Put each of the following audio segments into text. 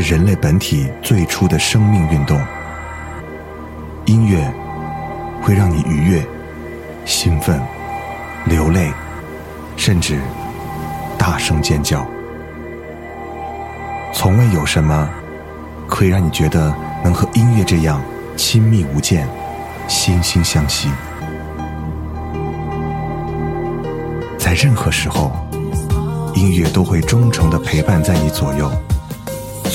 是人类本体最初的生命运动。音乐会让你愉悦、兴奋、流泪，甚至大声尖叫。从未有什么可以让你觉得能和音乐这样亲密无间、惺惺相惜。在任何时候，音乐都会忠诚的陪伴在你左右，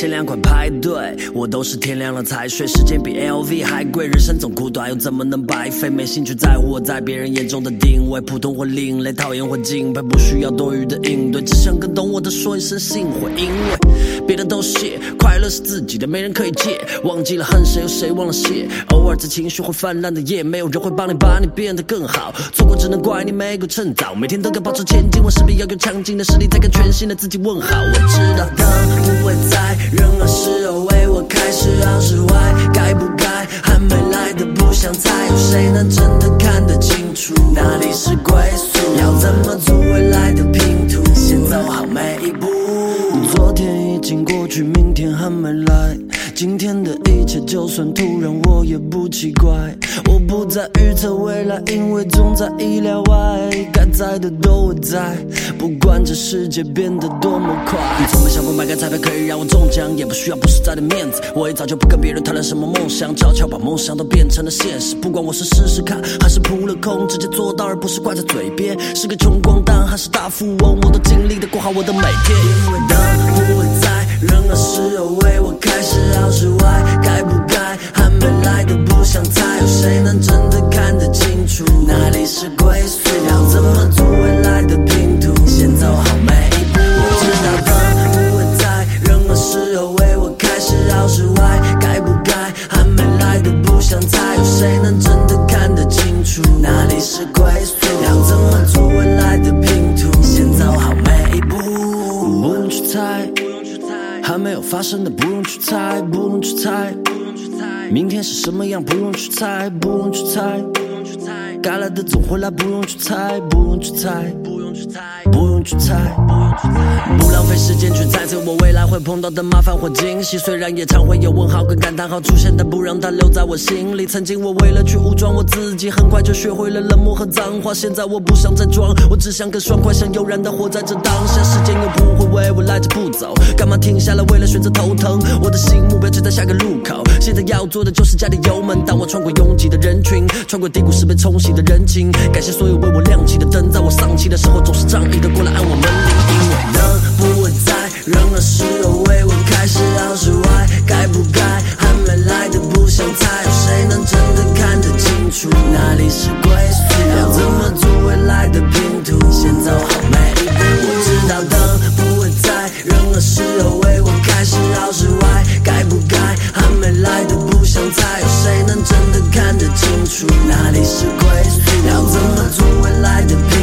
限量款排队，我都是天亮了才睡。时间比 LV 还贵，人生总苦短，又怎么能白费？没兴趣在乎我在别人眼中的定位，普通或另类，讨厌或敬佩，不需要多余的应对，只想跟懂我的说一声幸会，因为别的都谢，快乐是自己的，没人可以借。忘记了恨谁，有谁忘了谢？偶尔在情绪会泛滥的夜，没有人会帮你把你变得更好。错过只能怪你没够趁早，每天都该保持前进，我势必要有强劲的实力，再跟全新的自己问好。我知道的不会。在任何时候为我开始好是坏，该不该还没来的不想猜，有谁能真的看得清楚哪里是归宿？要怎么组未来的拼图？先走好每一步。昨天已经过去，明天还没来。今天的一切，就算突然，我也不奇怪。我不再预测未来，因为总在意料外。该在的都会在，不管这世界变得多么快。从没想过买个彩票可以让我中奖，也不需要不实在的面子。我也早就不跟别人谈论什么梦想，悄悄把梦想都变成了现实。不管我是试试看，还是扑了空，直接做到，而不是挂在嘴边。是个穷光蛋还是大富翁，我都尽力的过好我的每天。因为当不会在任何时候为我开始好是坏，该不该还没来的不想猜，有谁能真的看得清楚哪里是归宿？要怎么组未来的拼图？先走好每真的不用去猜，不用去猜。明天是什么样不用去猜，不用去猜。该来的总会来，不用去猜，不用去猜，不用去猜，不，浪费时间去猜测我未来会碰到的麻烦或惊喜。虽然也常会有问号跟感叹号出现，但不让它留在我心里。曾经我为了去武装我自己，很快就学会了冷漠和脏话。现在我不想再装，我只想更爽快，想悠然的活在这当下。时间又不会为我赖着不走，干嘛停下来为了选择头疼？我的新目标就在下个路口，现在要做的就是加点油门。当我穿过拥挤的人群，穿过低谷时被冲洗的人情，感谢所有为我亮起的灯，在我丧气的时候总是仗义的过来按我门铃。因为能不会在任何时候为我开始好是坏，该不该还没来的不想猜，有谁能真的看得清楚哪里是归宿？要怎么组未来的拼图？先走好每一步。我知道灯不会在任何时候为我开始好是坏，该不该还没来的不想猜，有谁能真的看得清楚哪里是归宿？要怎么组未来的拼图？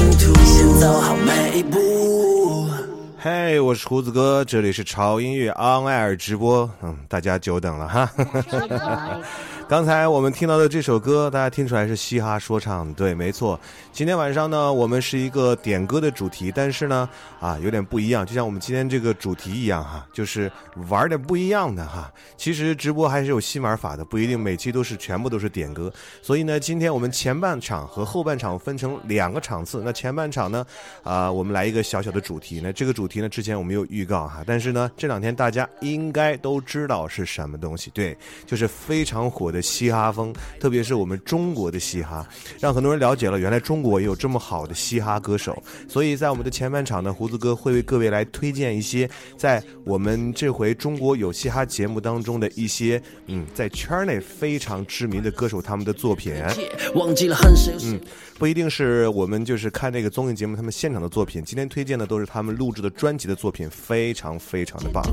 走好每一步。嘿，我是胡子哥，这里是潮音乐 On Air 直播，嗯，大家久等了哈。刚才我们听到的这首歌，大家听出来是嘻哈说唱，对，没错。今天晚上呢，我们是一个点歌的主题，但是呢，啊，有点不一样，就像我们今天这个主题一样哈，就是玩点不一样的哈。其实直播还是有新玩法的，不一定每期都是全部都是点歌。所以呢，今天我们前半场和后半场分成两个场次。那前半场呢，啊，我们来一个小小的主题。那这个主题呢，之前我们有预告哈，但是呢，这两天大家应该都知道是什么东西，对，就是非常火的。的嘻哈风，特别是我们中国的嘻哈，让很多人了解了原来中国也有这么好的嘻哈歌手。所以在我们的前半场呢，胡子哥会为各位来推荐一些在我们这回中国有嘻哈节目当中的一些嗯，在圈内非常知名的歌手他们的作品。忘记了汗水嗯。不一定是我们就是看这个综艺节目，他们现场的作品。今天推荐的都是他们录制的专辑的作品，非常非常的棒。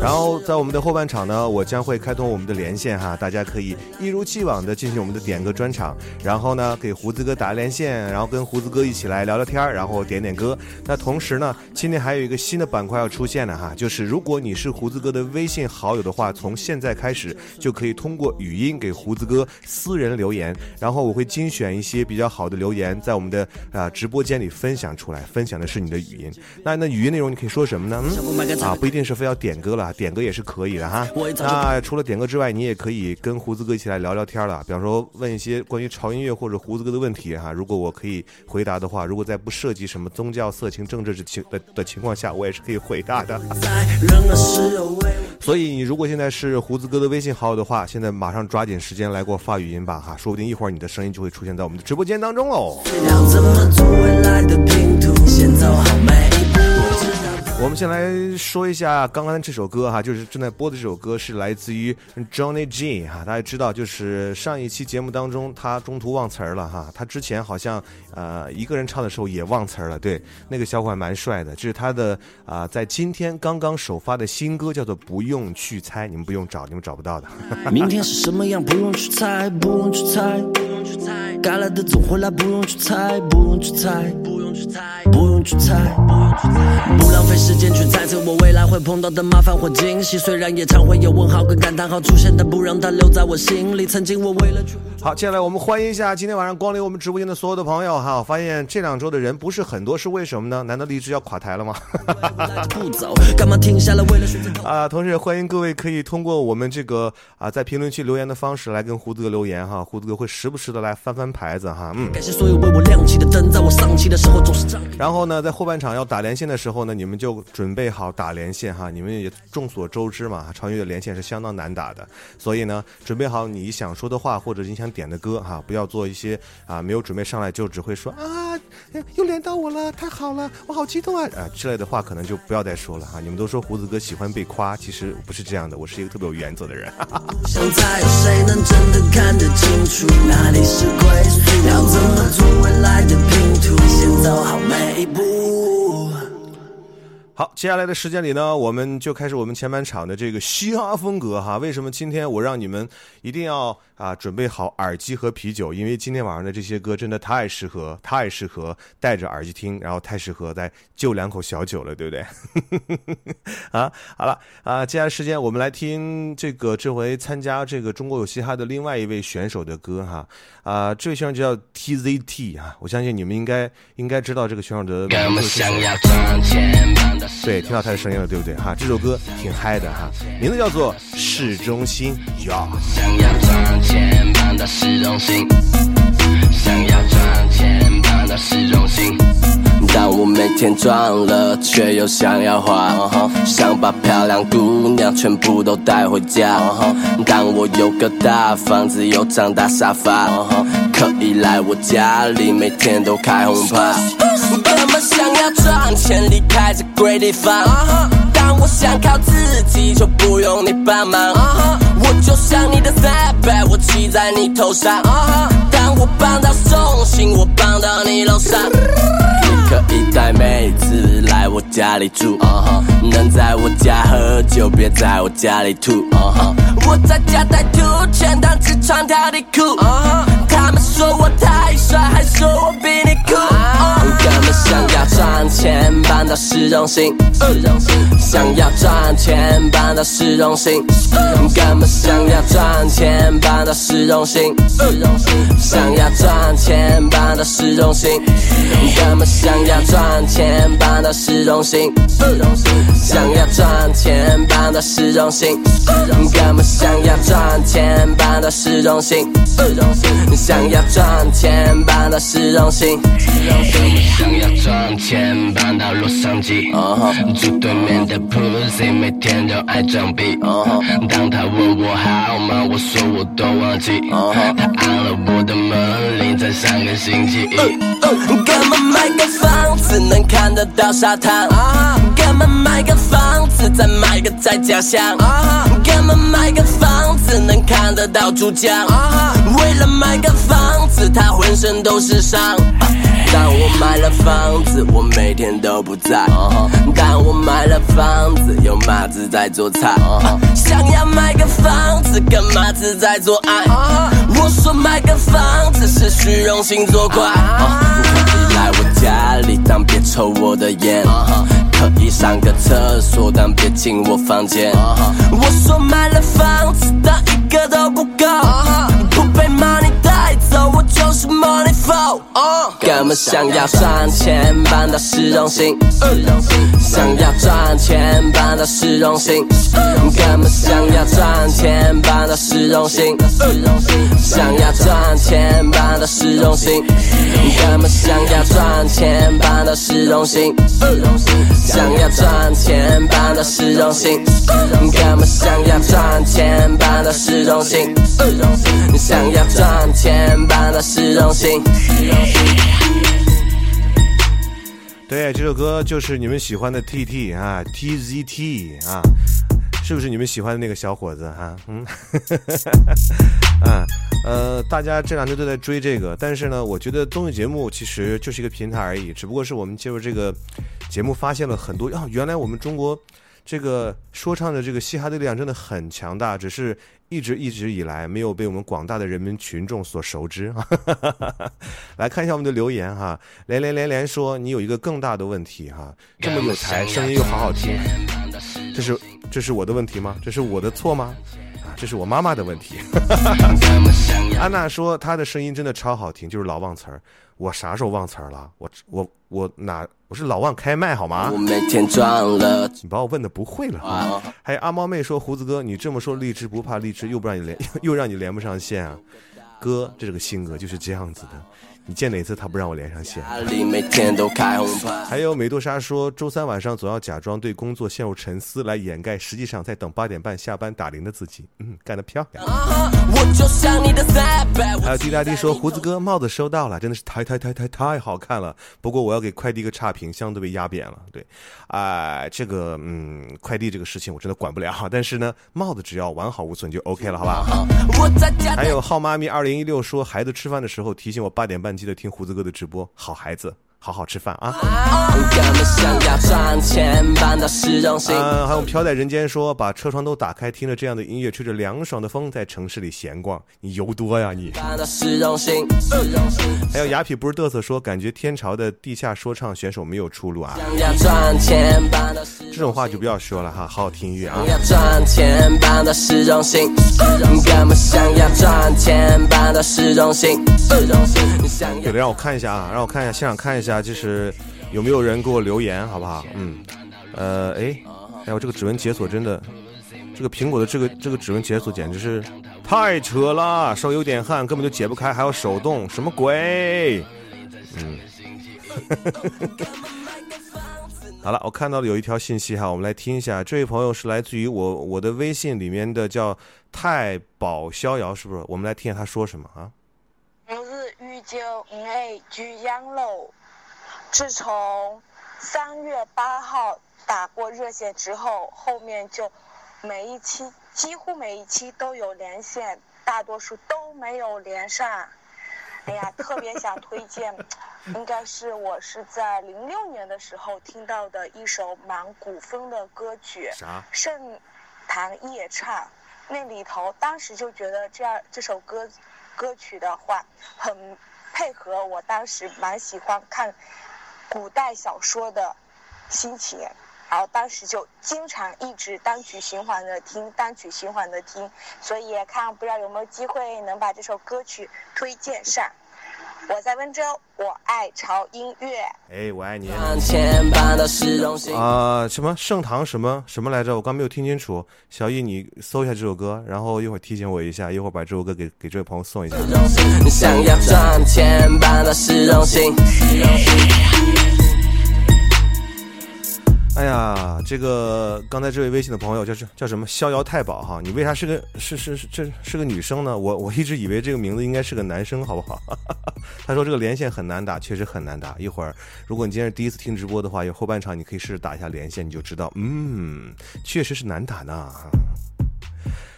然后在我们的后半场呢，我将会开通我们的连线哈，大家可以一如既往的进行我们的点歌专场。然后呢，给胡子哥打连线，然后跟胡子哥一起来聊聊天然后点点歌。那同时呢，今天还有一个新的板块要出现了哈，就是如果你是胡子哥的微信好友的话，从现在开始就可以通。通过语音给胡子哥私人留言，然后我会精选一些比较好的留言，在我们的啊直播间里分享出来。分享的是你的语音，那那语音内容你可以说什么呢？啊，不一定是非要点歌了，点歌也是可以的哈。那除了点歌之外，你也可以跟胡子哥一起来聊聊天了。比方说问一些关于潮音乐或者胡子哥的问题哈。如果我可以回答的话，如果在不涉及什么宗教、色情、政治之情的的情况下，我也是可以回答的。所以你如果现在是胡子哥的微信好友的话，现在。马上抓紧时间来给我发语音吧，哈，说不定一会儿你的声音就会出现在我们的直播间当中喽。我们先来说一下刚刚这首歌哈，就是正在播的这首歌是来自于 Johnny G 哈，大家知道就是上一期节目当中他中途忘词儿了哈，他之前好像呃一个人唱的时候也忘词儿了，对，那个小伙蛮帅的，这是他的啊，在今天刚刚首发的新歌叫做不用去猜，你们不用找，你们找不到的。明天是什么样？不用去猜，不用去猜，不用去猜，该来的总会来，不用去猜，不用去猜，不用去猜，不用去猜，不浪费时。时间去猜测我未来会碰到的麻烦或惊喜，虽然也常会有问号跟感叹号出现，但不让它留在我心里。曾经我为了去好，接下来我们欢迎一下今天晚上光临我们直播间的所有的朋友哈。我发现这两周的人不是很多，是为什么呢？难道荔枝要垮台了吗？啊，同时也欢迎各位可以通过我们这个啊在评论区留言的方式来跟胡子哥留言哈。胡子哥会时不时的来翻翻牌子哈。嗯。感谢所有为我亮起的灯，在我丧气的时候总是然后呢，在后半场要打连线的时候呢，你们就。准备好打连线哈，你们也众所周知嘛，穿越的连线是相当难打的，所以呢，准备好你想说的话或者你想点的歌哈，不要做一些啊没有准备上来就只会说啊又连到我了，太好了，我好激动啊啊之类的话，可能就不要再说了哈。你们都说胡子哥喜欢被夸，其实不是这样的，我是一个特别有原则的人。好，接下来的时间里呢，我们就开始我们前半场的这个嘻哈风格哈。为什么今天我让你们一定要啊准备好耳机和啤酒？因为今天晚上的这些歌真的太适合，太适合戴着耳机听，然后太适合再就两口小酒了，对不对？啊，好了啊，接下来时间我们来听这个这回参加这个中国有嘻哈的另外一位选手的歌哈。啊，这位选手叫 TZT 啊，我相信你们应该应该知道这个选手的名字。对，听到他的声音了，对不对？哈，这首歌挺嗨的哈，名字叫做《市中心》。呀。钱搬到市中心，想要赚钱搬到市中心。但我每天赚了，却又想要花，想把漂亮姑娘全部都带回家。但我有个大房子，有张大沙发，可以来我家里，每天都开轰趴。哥们想要赚钱，离开这鬼地方。想靠自己，就不用你帮忙。我就像你的 sad boy，我骑在你头上。当我帮到中心，我帮到你楼上。你可以带妹子来我家里住，能在我家喝酒，别在我家里吐。我在家带吐钱，但只穿条底裤。他们说我太帅，还说我比你酷。哥们想要赚钱搬到市中心，想要赚钱搬到市中心。哥们想要赚钱搬到市中心，想要赚钱搬到市中心。哥们想要赚钱搬到市中心，想要赚钱搬到市中心。哥们想要赚钱搬到。的市中心，想要赚钱搬到市中心，想要赚钱搬到洛杉矶，住对面的 Pussy，每天都爱装逼。当他问我好吗，我说我都忘记。他按了我的门铃，在上个星期一。干嘛买个房子能看得到沙滩？干嘛买个房子再买个在家乡？干嘛买个房子能看得到珠江？为了买个房子，他浑身都是伤。但我买了房子，我每天都不在。但我买了房子，有马子在做菜。想要买个房子，跟马子在做爱。我说买个房子是虚荣心作怪。家里，但别抽我的烟。可以上个厕所，但别进我房间。我说买了房子，但一个都不够。不被带走，我就是 money flow。根本想要赚钱搬到市中心，想要赚钱搬到市中心，根本想要赚钱搬到市中心，想要赚钱搬到市中心，根本想要赚钱搬到市中心，想要赚钱搬到市中心，根本想要赚钱搬到市中心，想要赚钱搬搬到市中心。对，这首歌就是你们喜欢的 T T 啊，T Z T 啊，是不是你们喜欢的那个小伙子哈？嗯，啊，呃，大家这两天都在追这个，但是呢，我觉得综艺节目其实就是一个平台而已，只不过是我们借助这个节目发现了很多啊，原来我们中国这个说唱的这个嘻哈的力量真的很强大，只是。一直一直以来没有被我们广大的人民群众所熟知！来看一下我们的留言哈，连连连连说你有一个更大的问题哈，这么有才，声音又好好听，这是这是我的问题吗？这是我的错吗？啊，这是我妈妈的问题。安娜说她的声音真的超好听，就是老忘词儿。我啥时候忘词儿了？我我我哪？我是老忘开麦好吗？我每天撞了。你把我问的不会了。还有阿猫妹说胡子哥，你这么说荔枝不怕荔枝又不让你连又让你连不上线啊？哥，这个性格就是这样子的。你见哪次他不让我连上线？还有美杜莎说，周三晚上总要假装对工作陷入沉思，来掩盖实际上在等八点半下班打铃的自己。嗯，干得漂亮。还有滴答滴说，胡子哥帽子收到了，真的是太太太太太好看了。不过我要给快递一个差评，箱都被压扁了。对，哎，这个嗯，快递这个事情我真的管不了。但是呢，帽子只要完好无损就 OK 了，好吧？还有浩妈咪二零一六说，孩子吃饭的时候提醒我八点半。记得听胡子哥的直播，好孩子。好好吃饭啊！嗯，还有飘在人间说，把车窗都打开，听着这样的音乐，吹着凉爽的风，在城市里闲逛。你油多呀你！还有雅痞不是嘚瑟说，感觉天朝的地下说唱选手没有出路啊！这种话就不要说了哈，好好听音乐啊！有的让我看一下啊，让我看一下现场看一下。就是有没有人给我留言，好不好？嗯，呃，哎，哎呦，这个指纹解锁真的，这个苹果的这个这个指纹解锁简直是太扯了，手有点汗，根本就解不开，还要手动，什么鬼？嗯，好了，我看到了有一条信息哈，我们来听一下，这位朋友是来自于我我的微信里面的叫太保逍遥，是不是？我们来听下他说什么啊？我是玉九五 A 居阳楼。自从三月八号打过热线之后，后面就每一期几乎每一期都有连线，大多数都没有连上。哎呀，特别想推荐，应该是我是在零六年的时候听到的一首蛮古风的歌曲《盛唐夜唱》，那里头当时就觉得这样这首歌歌曲的话很配合我当时蛮喜欢看。古代小说的心情，然后当时就经常一直单曲循环的听，单曲循环的听，所以看不知道有没有机会能把这首歌曲推荐上。我在温州，我爱潮音乐。哎，我爱你。啊、什么盛唐什么什么来着？我刚没有听清楚。小易，你搜一下这首歌，然后一会儿提醒我一下，一会儿把这首歌给给这位朋友送一下。你想要赚钱办到市中心。哎呀，这个刚才这位微信的朋友叫是叫什么逍遥太保哈？你为啥是个是是是这是个女生呢？我我一直以为这个名字应该是个男生，好不好？他说这个连线很难打，确实很难打。一会儿如果你今天是第一次听直播的话，有后半场你可以试着打一下连线，你就知道，嗯，确实是难打呢。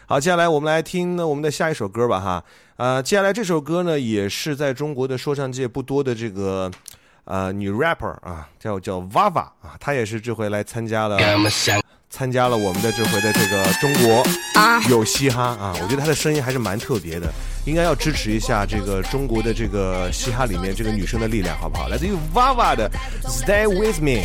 好，接下来我们来听呢我们的下一首歌吧哈。呃，接下来这首歌呢也是在中国的说唱界不多的这个呃女 rapper 啊，叫叫 Vava 啊，她也是这回来参加了参加了我们的这回的这个中国有嘻哈啊，我觉得她的声音还是蛮特别的，应该要支持一下这个中国的这个嘻哈里面这个女生的力量，好不好？来自于 Vava 的 Stay With Me。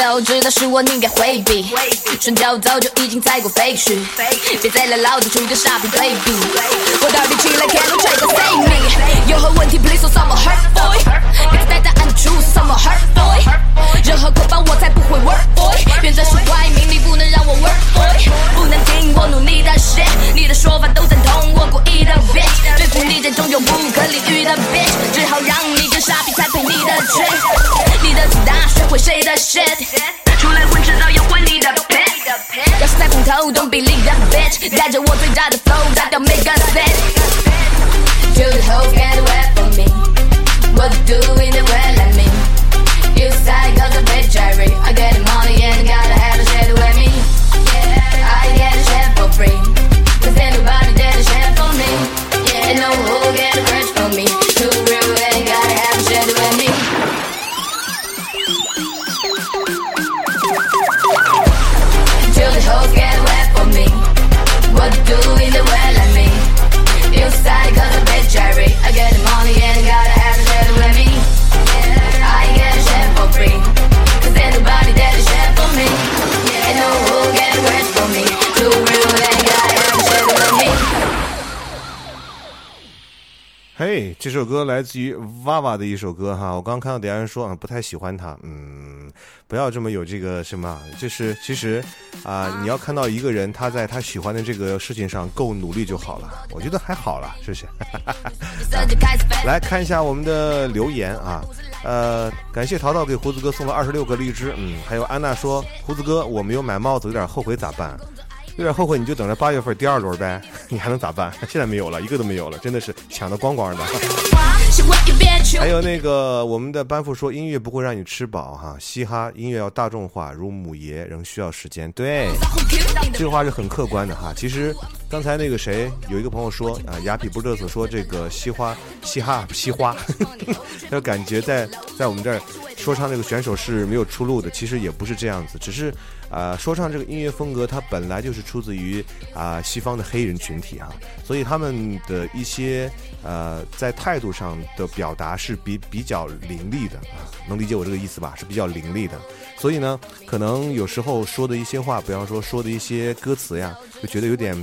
早知道是我，你应该回避。双脚早就已经踩过废墟，别再来老子出个傻逼对比。我到底起来看路这个 save me，有何问题 please don't some hurt boy，别再带答案 choose some hurt boy，任何捆绑我才不会 work boy，原则是坏命，你不能让我 work boy，不能听我努力的 shit，你的说法都赞同我故意的 bitch，对付你这种永不可理喻的 bitch，只好让你跟傻逼才配你的圈，你的子大学会谁的 shit，出来混迟早要还你的 p i t。要是再碰头，Don't beat the bitch 带着我最大的 flow，打掉每个 set。Till the hoes get away from me. What do in the world I mean? You side got the bed diary. I get it. 这首歌来自于娃娃的一首歌哈，我刚看到底下人说啊不太喜欢他，嗯，不要这么有这个什么，就是其实啊、你要看到一个人他在他喜欢的这个事情上够努力就好了，我觉得还好了，是不是？来看一下我们的留言啊，呃，感谢淘淘给胡子哥送了二十六个荔枝，嗯，还有安娜说胡子哥我没有买帽子，有点后悔，咋办？有点后悔，你就等着八月份第二轮呗，你还能咋办？现在没有了，一个都没有了，真的是抢的光光的。还有那个我们的班副说，音乐不会让你吃饱哈，嘻哈音乐要大众化，如母爷仍需要时间。对，这个话是很客观的哈。其实刚才那个谁有一个朋友说啊，雅痞不嘚瑟说这个嘻花嘻哈嘻花，他感觉在在我们这儿说唱这个选手是没有出路的。其实也不是这样子，只是啊、说唱这个音乐风格它本来就是出自于啊、西方的黑人群体啊，所以他们的一些呃在态度上的表达是比比较凌厉的啊，能理解我这个意思吧？是比较凌厉的。所以呢，可能有时候说的一些话，比方说说的一些歌词呀，就觉得有点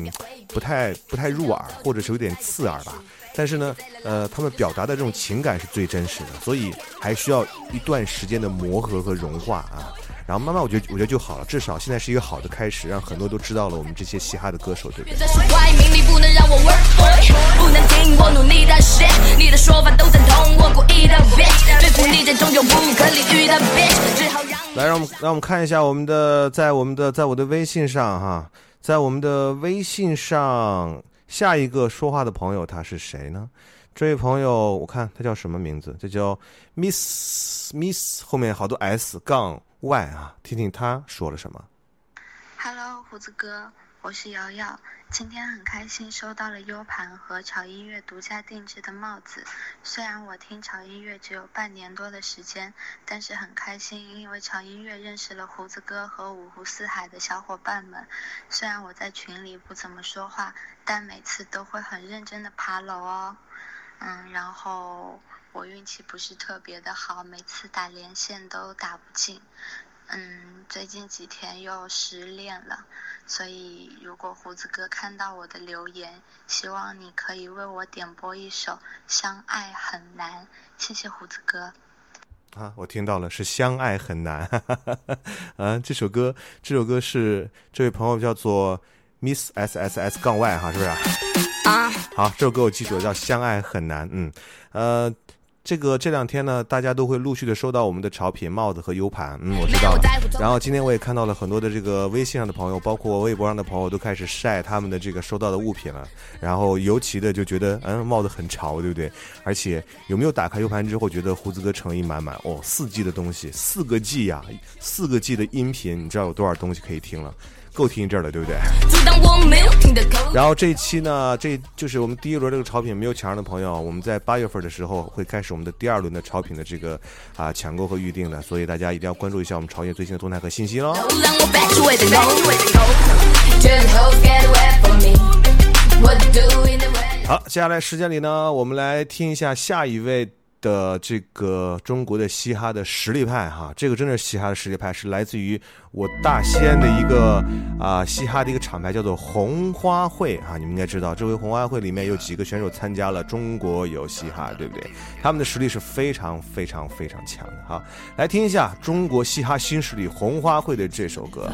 不太不太入耳，或者是有点刺耳吧。但是呢，呃，他们表达的这种情感是最真实的，所以还需要一段时间的磨合和融化啊。然后慢慢，我觉得我觉得就好了，至少现在是一个好的开始，让很多都知道了我们这些嘻哈的歌手，对不对？来，让我们让我们看一下我们的在我们的在我的微信上哈，在我们的微信上，下一个说话的朋友他是谁呢？这位朋友，我看他叫什么名字？这叫 Miss Miss，后面好多 S 杠 Y 啊，听听他说了什么。Hello，胡子哥，我是瑶瑶。今天很开心收到了 U 盘和潮音乐独家定制的帽子。虽然我听潮音乐只有半年多的时间，但是很开心，因为潮音乐认识了胡子哥和五湖四海的小伙伴们。虽然我在群里不怎么说话，但每次都会很认真的爬楼哦。嗯，然后我运气不是特别的好，每次打连线都打不进。嗯，最近几天又失恋了，所以如果胡子哥看到我的留言，希望你可以为我点播一首《相爱很难》，谢谢胡子哥。啊，我听到了，是相爱很难。啊，这首歌，这首歌是这位朋友叫做 Miss S S S 杠 Y 哈，是不是？啊，好，这首歌我记住了，叫《相爱很难》。嗯，呃，这个这两天呢，大家都会陆续的收到我们的潮品、帽子和 U 盘。嗯，我知道了。然后今天我也看到了很多的这个微信上的朋友，包括微博上的朋友，都开始晒他们的这个收到的物品了。然后尤其的就觉得，嗯，帽子很潮，对不对？而且有没有打开 U 盘之后，觉得胡子哥诚意满满哦？四 G 的东西，四个 G 呀、四个 G 的音频，你知道有多少东西可以听了？够听一阵了，对不对？然后这一期呢，这就是我们第一轮这个潮品没有抢上的朋友，我们在八月份的时候会开始我们的第二轮的潮品的这个啊抢购和预定的，所以大家一定要关注一下我们潮业最新的动态和信息喽。好，接下来时间里呢，我们来听一下下一位的这个中国的嘻哈的实力派哈，这个真的是嘻哈的实力派，是来自于我大西安的一个啊、嘻哈的一个厂牌，叫做红花会啊，你们应该知道，这回红花会里面有几个选手参加了中国有嘻哈，对不对？他们的实力是非常非常非常强的。哈，来听一下中国嘻哈新势力红花会的这首歌。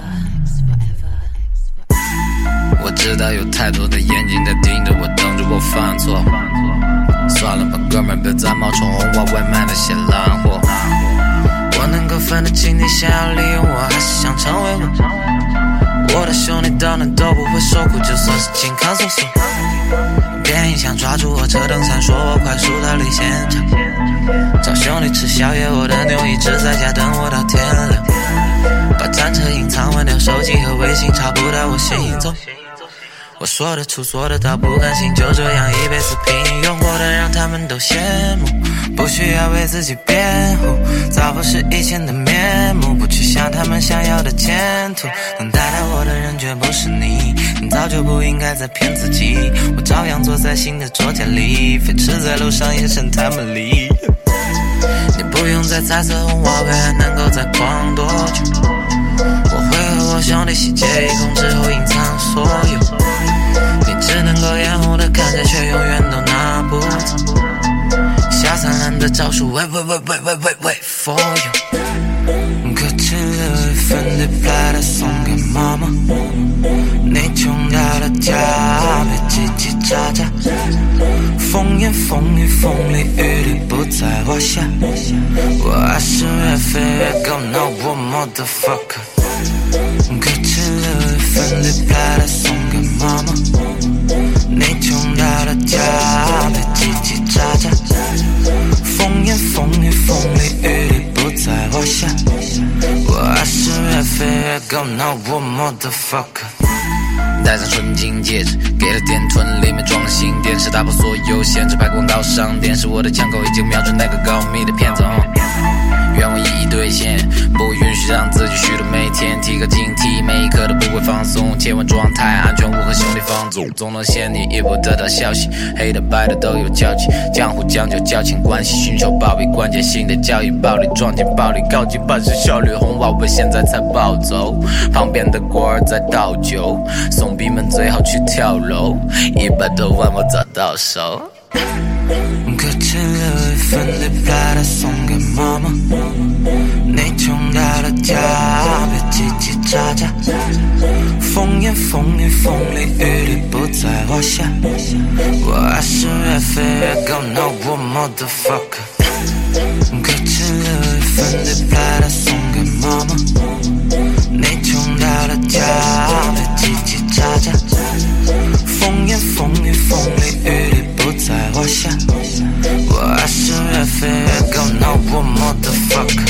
我知道有太多的眼睛在盯着我，等着我犯错犯错。算了吧，哥们，别再冒充红花外卖那些烂货。我能够分得清你想要利用我，还是想成为我。我的兄弟当然都不会受苦，就算是健康搜索。别人想抓住我，车灯闪烁，我快速逃离现场。找兄弟吃宵夜，我的牛一直在家等我到天亮。把战车隐藏，关掉手机和微信，查不到我行踪。我说得出，做得到，不甘心就这样一辈子平庸，过得让他们都羡慕，不需要为自己辩护，早不是以前的面目，不去想他们想要的前途，能带带我的人绝不是你，你早就不应该再骗自己，我照样坐在新的桌间里，飞驰在路上也胜他们离。你不用再猜测红花会还能够再逛多久，我会和我兄弟洗劫一空之后隐藏所有。只能够掩护的看着，却永远都拿不走。下三滥的招数，喂喂喂喂喂喂喂，for you。可吃了一份 d e p l 送给妈妈，你穷到了家，别叽叽喳喳。风言风语，风里雨里不在话下。我还是越飞越高，No one motherfucker。可吃了一份 d e p l 送给妈妈，你穷到了家，别叽叽喳喳。风言风语，风里雨里不在话下。我还是越飞越高，No one motherfucker。戴上纯金戒指，给了电臀，里面装了新电池，打破所有限制，拍广告上电视。我的枪口已经瞄准那个高密的骗子。兑现，不允许让自己虚度每天，提高警惕，每一刻都不会放松，切换状态，安全我和兄弟放纵，总能先你一步得到消息，黑的白的都有交集，江湖讲究交情关系，寻求暴力，关键性的交易，暴力撞进暴力，高级办事效率，红花为现在才暴走，旁边的官儿在倒酒，怂逼们最好去跳楼，一百多万我早到手。可吃了一份 d e p l 送给妈妈，穷到了家，别叽叽喳喳。风言风语，风里雨里不在话下。我爱是越飞越高，No o m o t h e f u c k 可只留一份对拍的送给妈妈。你穷大了家，别叽叽喳喳。风言风语，风里雨里不在话下。我爱是越飞越高，No o m o t h e f u c k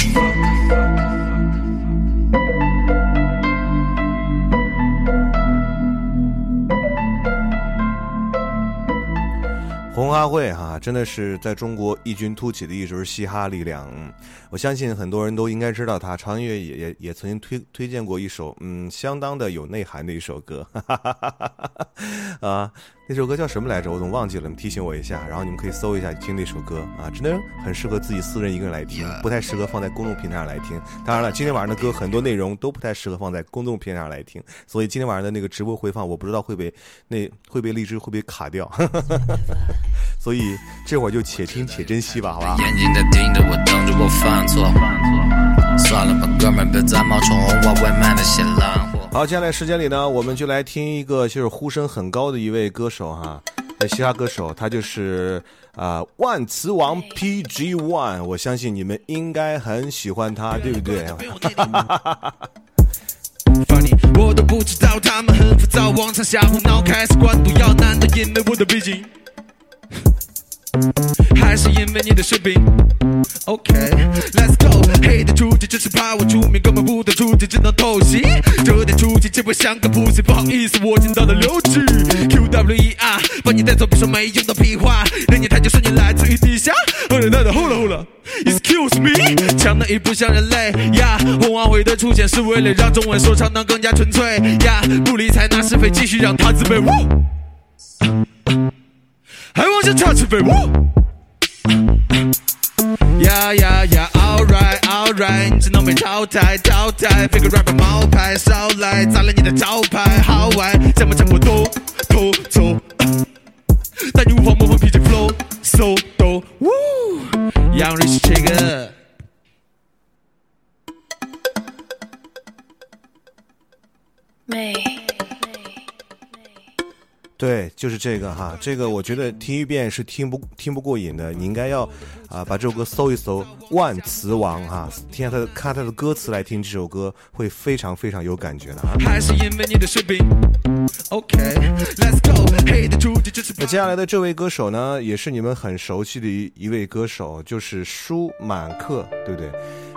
红花会哈，真的是在中国异军突起的一支嘻哈力量。我相信很多人都应该知道他。常音乐也也也曾经推推荐过一首嗯相当的有内涵的一首歌，哈哈哈哈哈啊，那首歌叫什么来着？我总忘记了，你提醒我一下。然后你们可以搜一下听那首歌啊，真的很适合自己私人一个人来听，不太适合放在公众平台上来听。当然了，今天晚上的歌很多内容都不太适合放在公众平台上来听，所以今天晚上的那个直播回放，我不知道会被那会被荔枝会被卡掉。哈哈哈哈所以这会儿就且听且珍惜吧，好吧？眼睛在盯着我，等着我放犯错。算了吧，哥们儿，别再冒充红花外卖的些烂货。好，接下来时间里呢，我们就来听一个就是呼声很高的一位歌手哈，嘻哈歌手，他就是啊、呃万磁王 PG One，我相信你们应该很喜欢他，对不对我都不知道他们很浮躁，往常瞎胡闹，开始关不要难的，因为我的背景，还是因为你的水平。OK，Let's、go，黑的出击只是怕我出名，根本不懂出击，只能偷袭。这点出击只会像个 pussy，不好意思，我听到了六级。Q W E R，把你带走，别说没用的屁话，连你太久说你来自于地下。后来来的后来后来，Excuse me，强的一不像人类呀。红王会的出现是为了让中文说唱能更加纯粹呀，不理睬那是非，继续让他自卑。呜还妄想插翅飞。呜呀呀呀，Alright Alright，你只能被淘汰淘汰。飞个 rapper 冒牌少来，砸了你的招牌，好玩，怎么怎么都偷走。但你无法模仿 PJ Flow，so 抖。呜，杨瑞是这个。美。对，就是这个哈，这个我觉得听一遍是听不听不过瘾的，你应该要啊、把这首歌搜一搜，万磁王哈，听下他的看他的歌词来听这首歌，会非常非常有感觉的哈。还是因为你的水平。OK，Let's、go，黑的出击只是那接下来的这位歌手呢，也是你们很熟悉的一一位歌手，就是舒满克，对不对？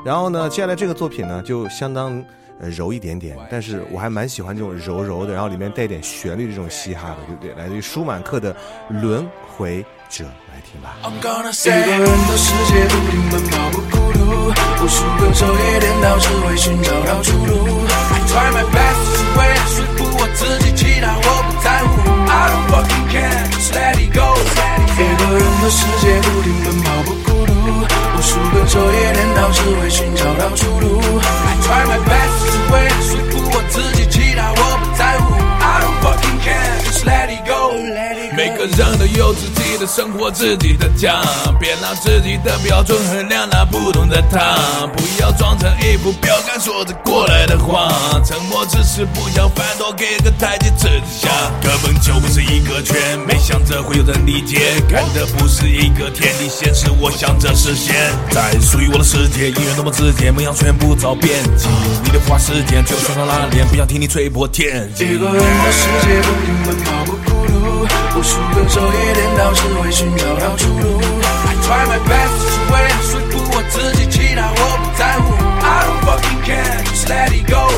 然后呢，接下来这个作品呢，就相当呃柔一点点，但是我还蛮喜欢这种柔柔的，然后里面带点旋律的这种嘻哈的，对不对？来自于舒满克的《轮回者》，来听吧。I try my best，只为了说服我自己，其他我不在乎。I don't fucking care，just let it go。一个人的世界不停奔跑不孤独，无数个昼夜颠倒，只为寻找到出路。I try my best，只为了说服我自己，其他我不在乎。每个人都有自己的生活，自己的家，别拿自己的标准衡量那不同的他。不要装成一副标杆，说着过来的话。沉默只是不想犯错，给个台阶自己下。根本就不是一个圈，没想着会有人理解。看的不是一个天地，现实我想着实现。在属于我的世界，音乐多么直接，梦想全部遭编辑。你的花时间，就算上拉链，不想听你吹破天际。一个人的世界不停奔跑不，无数个昼夜颠倒，只为寻找到出路。I try my best，只为了说服我自己，其他我不在乎。I don't fucking care，just let it go。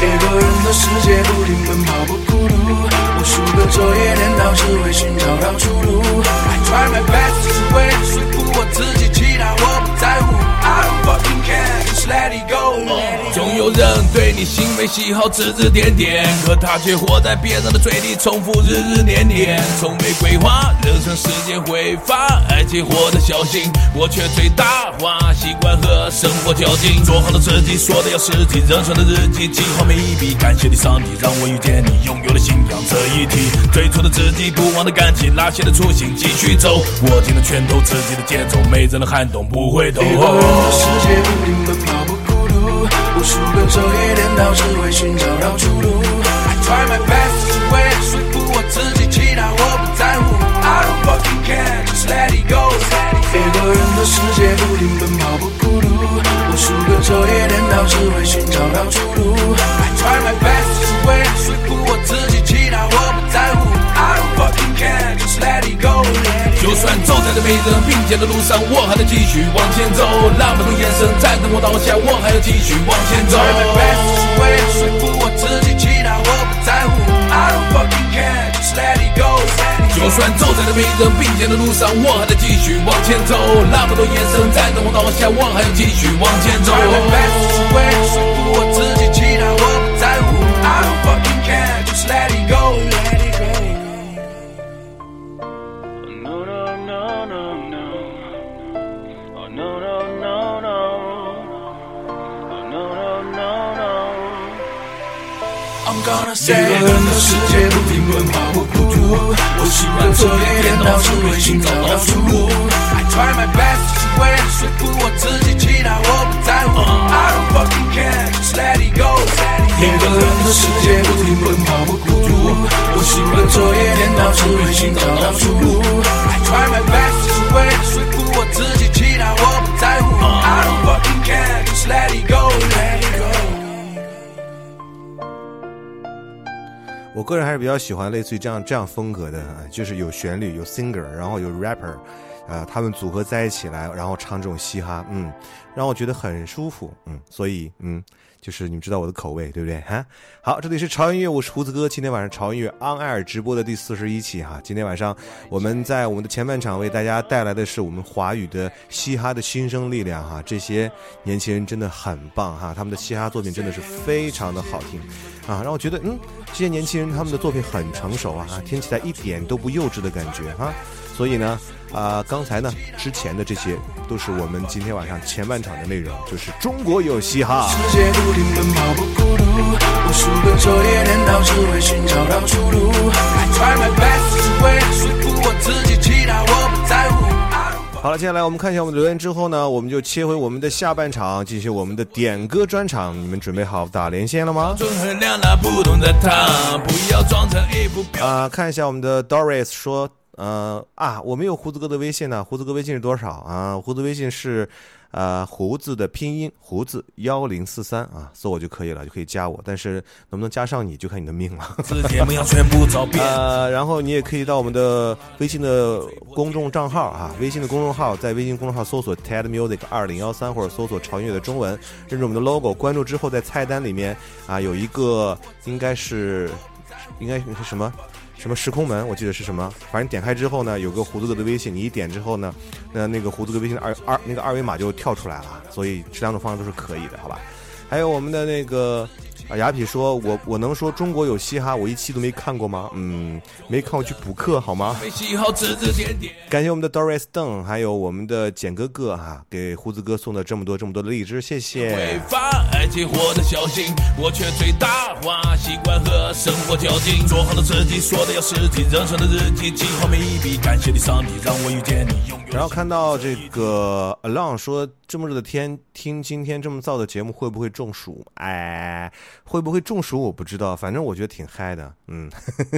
一个人的世界不停奔跑不孤独，无数个昼夜颠倒，只为寻找到出路。I try my best，只为了说服我自己，其他我不在乎。I don't fucking care，just let it go。有人对你行为喜好指指点点，可他却活在别人的嘴里，重复日日年年，从没规划人生时间挥发，爱情活得小心，我却最大化习惯和生活较劲，做好了自己，说的要实际，人生的日记记好每一笔，感谢你上帝让我遇见你，拥有了信仰这一题，最初的自己，不忘的感情，拉线的初心继续走，握紧了拳头，自己的节奏，没人能撼动，不回头。一到，只为寻找到出路。I try my best，只为了说服我自己，其他我不在乎。I don't fucking care，just let it go。一个人的世界不停奔跑不孤独，无数个昼夜颠倒，只为寻找到出路。就算走迷人并肩的路上，我还在继续往前走。那么多眼神在等我倒下，我还要继续往前走。是为了说服我自己，其他我不在乎。I don't fucking care, just let it go. 就算走在那迷人并肩的路上，我还得继续往前走。那么多眼神在等我倒下，我还要继续往前走。是为了说服我自己，其他我不在乎。I don't fucking care, just let it go. 一个人的世界不停奔跑不孤独，我习惯彻夜颠倒，只为寻找到出路。I try my best 只为了说服我自己，其他我不在乎。I don't fucking care, just let it go. 一个人的世界不停奔跑不孤独，我习惯彻夜颠倒，只为寻找到出路。I try my best 只为了说服我自己，其他我不在乎。I don't fucking care, just let it go, 我个人还是比较喜欢类似于这样这样风格的，就是有旋律、有 singer，然后有 rapper，呃，他们组合在一起来，然后唱这种嘻哈，嗯，让我觉得很舒服，嗯，所以嗯，就是你们知道我的口味，对不对？哈，好，这里是潮音乐，我是胡子哥，今天晚上潮音乐 on air 直播的第四十一期哈，今天晚上我们在我们的前半场为大家带来的是我们华语的嘻哈的新生力量哈，这些年轻人真的很棒哈，他们的嘻哈作品真的是非常的好听啊，让我觉得嗯，这些年轻人他们的作品很成熟啊，听起来一点都不幼稚的感觉哈，所以呢。啊、刚才呢，之前的这些都是我们今天晚上前半场的内容，就是中国有嘻哈。世界不停奔跑不孤独，无数个昼夜颠倒，只为寻找到出路。I try my best 是为了说服我自己，其他我不在乎。好了，接下来我们看一下我们的留言之后呢，我们就切回我们的下半场，进行我们的点歌专场。你们准备好打连线了吗？啊、看一下我们的 Doris 说，呃啊，我没有胡子哥的微信呢，胡子哥微信是多少啊？胡子微信是，呃，胡子的拼音胡子幺零四三啊，搜我就可以了，就可以加我。但是能不能加上你就看你的命了。字节目要全部找遍。呃，然后你也可以到我们的微信的公众账号啊，微信的公众号，在微信公众号搜索 TED Music 二零幺三，或者搜索潮音乐的中文，认准我们的 logo，关注之后，在菜单里面啊有一个应该是应该是什么？什么时空门？我记得是什么？反正点开之后呢，有个胡子哥的微信，你一点之后呢，那那个胡子哥微信的二二那个二维码就跳出来了，所以这两种方式都是可以的，好吧？还有我们的那个啊，雅痞说，我我能说中国有嘻哈，我一期都没看过吗？嗯，没看我去补课好吗？感谢我们的 Doris Deng，还有我们的简哥哥哈、给胡子哥送的这么多这么多的荔枝，谢谢爱情活得小心，我却最大化，习惯和生活较劲，做好了自己，说的要实际，人生的日记记好每一笔，感谢你上帝让我遇见你，然后看到这个 Along 说，这么热的天听今天这么燥的节目会不会中暑？哎，会不会中暑我不知道，反正我觉得挺嗨的。嗯，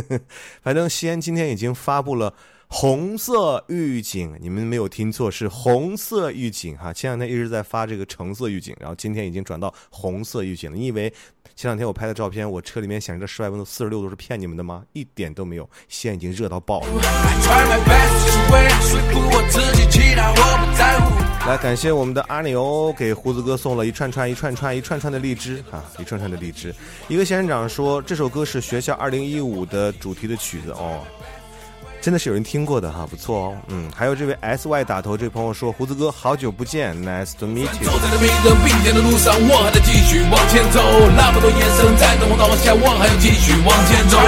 反正西安今天已经发布了红色预警，你们没有听错，是红色预警哈。前两天一直在发这个橙色预警，然后今天已经转到红色预警了。你以为前两天我拍的照片，我车里面显示的室外温度四十六度是骗你们的吗？一点都没有，现在已经热到爆了。来，感谢我们的阿牛给胡子哥送了一串串、一串串、一串串的荔枝啊，一串串的荔枝。一个仙人掌说，这首歌是学校二零一五的主题的曲子哦，真的是有人听过的哈，不错哦。嗯，还有这位 S Y 打头这位朋友说，胡子哥好久不见，Nice to meet you。在那迷人并肩的路上，我还在继续往前走。那么多眼神在等我倒下，我还要继续往前走。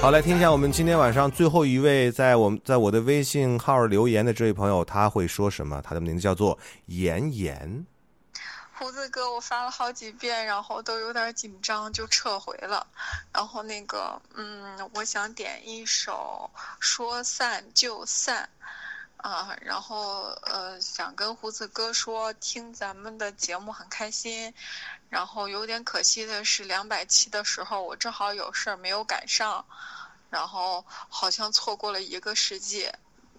好，来听一下我们今天晚上最后一位在我们在我的微信号留言的这位朋友，他会说什么？他的名字叫做妍妍。胡子哥，我发了好几遍，然后都有点紧张，就撤回了。然后那个，嗯，我想点一首《说散就散》，啊，然后呃，想跟胡子哥说，听咱们的节目很开心。然后有点可惜的是，两百期的时候我正好有事儿没有赶上，然后好像错过了一个世纪。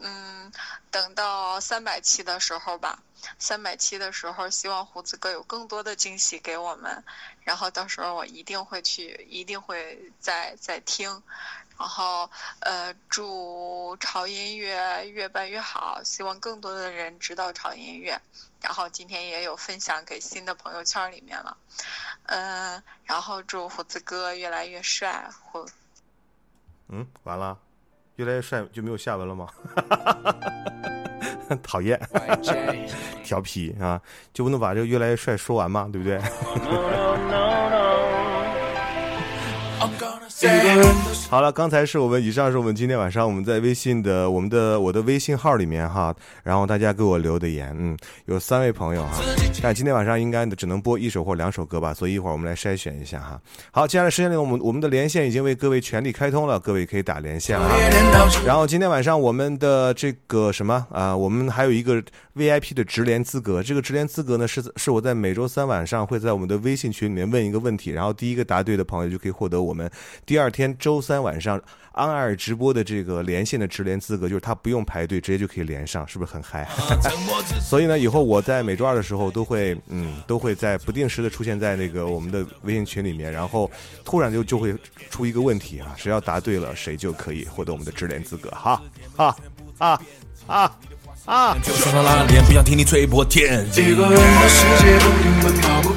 嗯，等到三百期的时候吧，三百期的时候，希望胡子哥有更多的惊喜给我们，然后到时候我一定会去，一定会再再听。然后，呃，祝潮音乐越办越好，希望更多的人知道潮音乐。然后今天也有分享给新的朋友圈里面了，嗯，然后祝胡子哥越来越帅。胡，嗯，完了，越来越帅就没有下文了吗？讨厌，调皮啊，就不能把这个越来越帅说完吗？对不对？好了，刚才是我们以上是我们今天晚上我们在微信的我们的我的微信号里面哈，然后大家给我留的言，嗯，有三位朋友哈，但今天晚上应该只能播一首或两首歌吧，所以一会儿我们来筛选一下哈。好，接下来时间里我们我们的连线已经为各位全力开通了，各位可以打连线了。然后今天晚上我们的这个什么啊，我们还有一个 VIP 的直连资格，这个直连资格呢是是我在每周三晚上会在我们的微信群里面问一个问题，然后第一个答对的朋友就可以获得我们。第二天周三晚上安尔直播的这个连线的直连资格，就是他不用排队，直接就可以连上，是不是很嗨？所以呢，以后我在每周二的时候都会，嗯，都会在不定时的出现在那个我们的微信群里面，然后突然就就会出一个问题啊，谁要答对了，谁就可以获得我们的直连资格，哈，哈啊啊啊！就算他拉脸，不想听你吹破天。一个人的世界不停奔跑不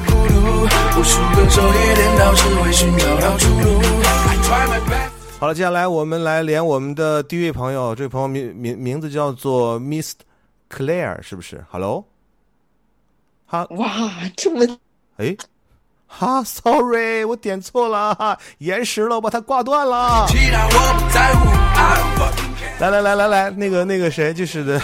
无数个昼夜颠倒，只为寻找到出路。I try my best。好了，接下来我们来连我们的第一位朋友，这位朋友名名名字叫做 Miss Claire，是不是？Hello，哈，哇，这么，哎，哈，Sorry，我点错了，哈，延时了，我把它挂断了。其他我不在乎。I don't fucking care 来来来来来，那个那个谁，就是的，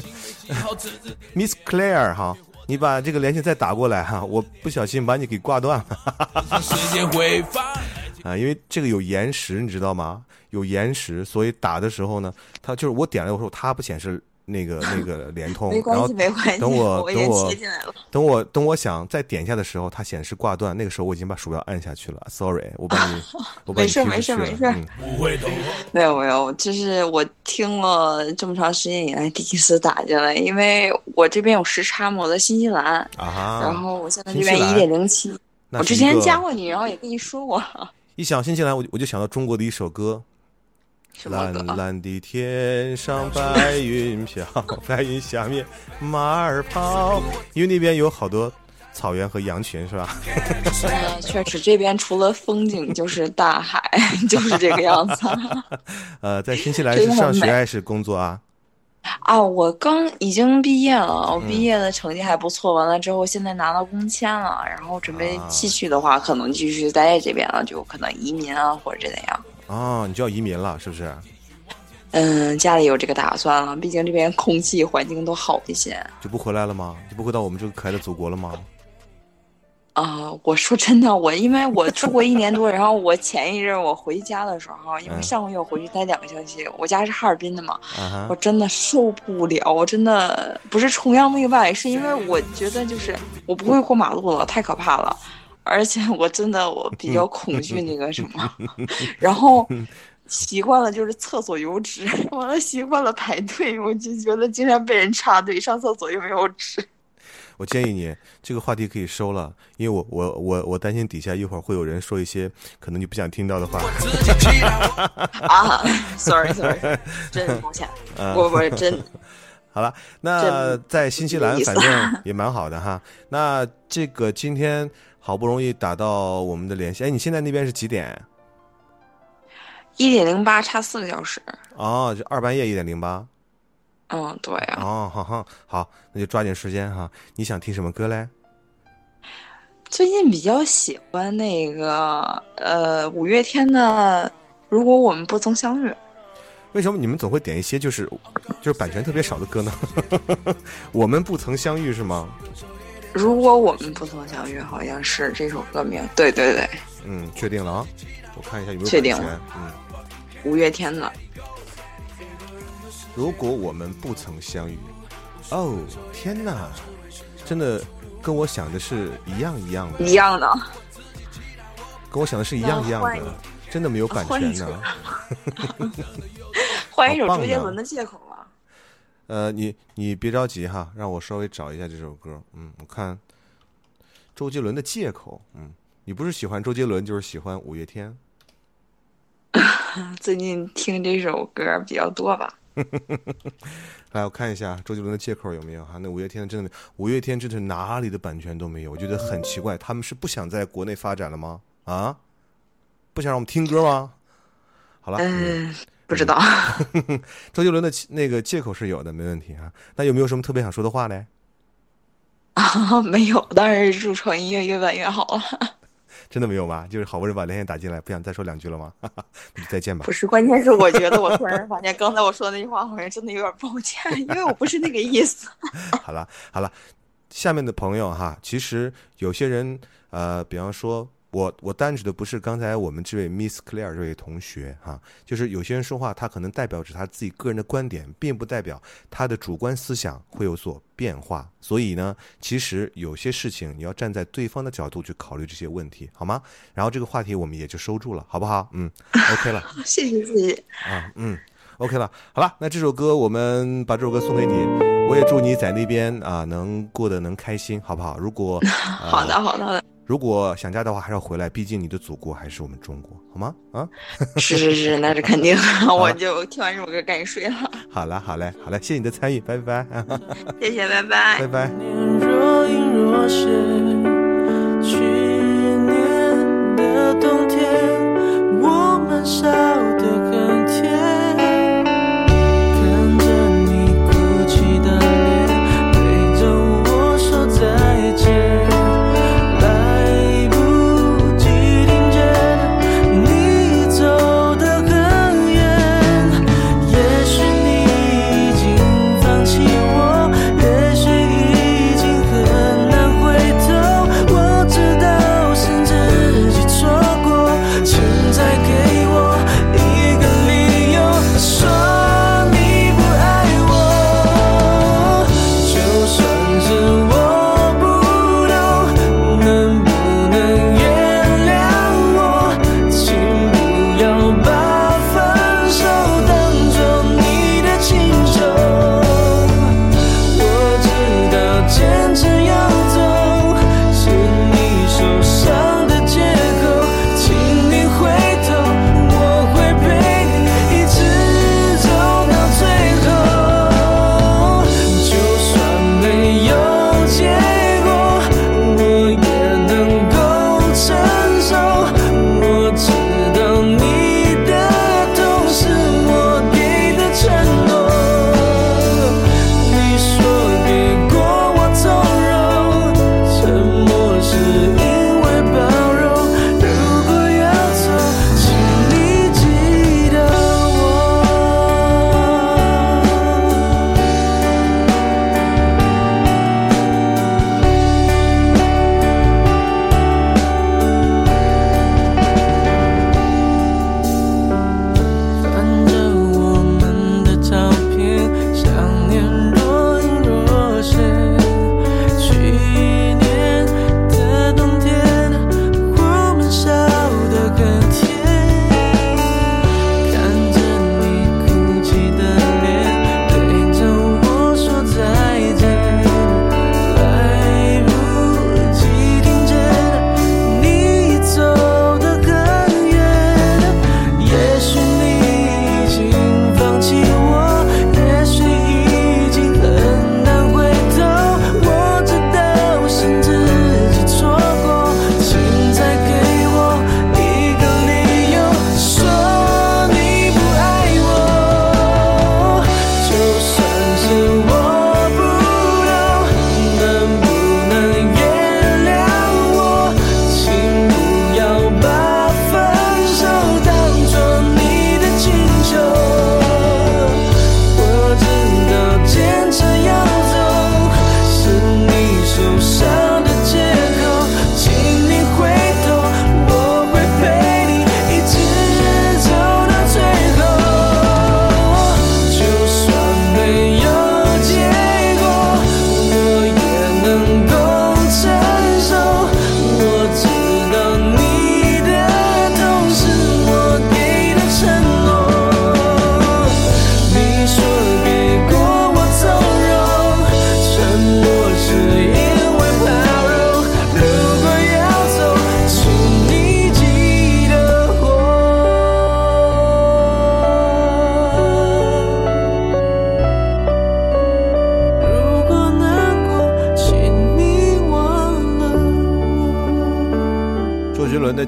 Miss Claire 哈，你把这个连线再打过来哈，我不小心把你给挂断了。啊，因为这个有延时，你知道吗？有延时，所以打的时候呢，它就是我点了以后，它不显示那个那个联通，没关系然后没关系等我等我切进来了等我等我想再点一下的时候，它显示挂断，那个时候我已经把鼠标按下去了，sorry，我把你 我把你没事没事没事。没有没有，就是我听了这么长时间以来第一次打进来，因为我这边有时差嘛，我在新西兰，啊哈，然后我现在这边一点零七，我之前加过你，然后也跟你说过，一想新西兰，我就我就想到中国的一首歌。蓝？蓝的天上白云飘，白云下面马儿跑。因为那边有好多草原和羊群，是吧？嗯，确实这边除了风景就是大海，就是这个样子。呃，在新西兰是上学还是工作啊？啊，我刚已经毕业了，我毕业的成绩还不错。完了之后，现在拿到工签了，然后准备继续的话，可能继续待在这边了，就可能移民啊，或者这样。哦，你就要移民了，是不是？嗯，家里有这个打算了，毕竟这边空气环境都好一些。就不回来了吗？就不回到我们这个可爱的祖国了吗？啊、我说真的，我因为我出国一年多，然后我前一阵我回家的时候，因为嗯上个月我回去待两个星期，我家是哈尔滨的嘛，我真的受不了，我真的不是崇洋媚外，是因为我觉得就是我不会过马路了，太可怕了，而且我真的我比较恐惧那个什么，然后 习惯了就是厕所有纸，完了习惯了排队，我就觉得经常被人插队，上厕所又没有纸。我建议你这个话题可以收了，因为我我我我担心底下一会儿会有人说一些可能你不想听到的话。啊，sorry sorry，真是抱歉，啊我我真好了，那在新西兰反正也蛮好的哈。那这个今天好不容易打到我们的连线，哎，你现在那边是几点？一点零八差四个小时。哦，就二半夜一点零八。嗯，对啊。哦，好好好，那就抓紧时间哈。你想听什么歌嘞？最近比较喜欢那个呃五月天的《如果我们不曾相遇》。为什么你们总会点一些就是就是版权特别少的歌呢？我们不曾相遇是吗？如果我们不曾相遇，好像是这首歌名。对对对，嗯，确定了啊？我看一下有没有确定五月天的。如果我们不曾相遇，哦，天哪，真的跟我想的是一样一样的，一样的。跟我想的是一样一样的真的没有版权呢。换一首周杰伦的借口吧。呃，你你别着急哈，让我稍微找一下这首歌。嗯，我看周杰伦的《借口》。嗯，你不是喜欢周杰伦，就是喜欢五月天。最近听这首歌比较多吧。来，我看一下周杰伦的《借口》有没有哈？那五月天真的没，五月天真的哪里的版权都没有，我觉得很奇怪，他们是不想在国内发展了吗？啊？不想让我们听歌吗？好了，嗯，不知道。周杰伦的那个借口是有的，没问题啊。那有没有什么特别想说的话呢？啊，没有，当然是祝超音乐越办越好了。真的没有吗？就是好不容易把连线打进来，不想再说两句了吗？再见吧。不是，关键是我觉得我突然发现，刚才我说的那句话好像真的有点抱歉，因为我不是那个意思。好了好了，下面的朋友哈，其实有些人呃，比方说。我我单指的不是刚才我们这位 Miss Claire 这位同学哈，就是有些人说话，他可能代表着他自己个人的观点，并不代表他的主观思想会有所变化。所以呢，其实有些事情你要站在对方的角度去考虑这些问题，好吗？然后这个话题我们也就收住了，好不好？嗯，OK 了。谢谢自己啊，嗯，OK 了。好了，那这首歌我们把这首歌送给你，我也祝你在那边啊能过得能开心，好不好？如果好的 好的。如果想家的话，还是要回来，毕竟你的祖国还是我们中国，好吗？啊，是是是，那是肯定。我就听完这首歌，赶紧睡了。好了好嘞，好嘞，谢谢你的参与，拜拜。谢谢，拜拜，拜拜。若隐若现，去年的冬天，我们笑得很甜。着你哭泣的脸，陪着我说再见。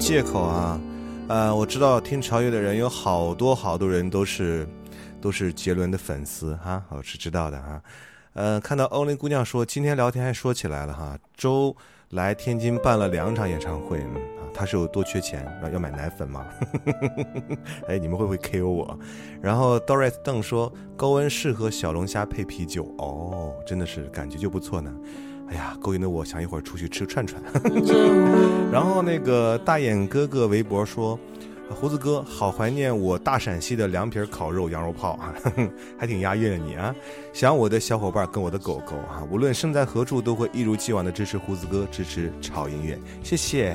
借口啊，呃，我知道听潮乐的人有好多好多人都是都是杰伦的粉丝哈，我是知道的哈。呃，看到欧林姑娘说今天聊天还说起来了哈，周来天津办了两场演唱会，嗯啊，他是有多缺钱要要买奶粉吗？哎，你们会不会 KO 我？然后 Doris 邓说高温适合小龙虾配啤酒哦，真的是感觉就不错呢。哎呀，勾引的我想一会儿出去吃串串。然后那个大眼哥哥微博说，胡子哥好怀念我大陕西的凉皮烤肉羊肉泡啊，还挺押韵的你啊。想我的小伙伴跟我的狗狗啊，无论身在何处都会一如既往的支持胡子哥，支持炒音乐，谢谢。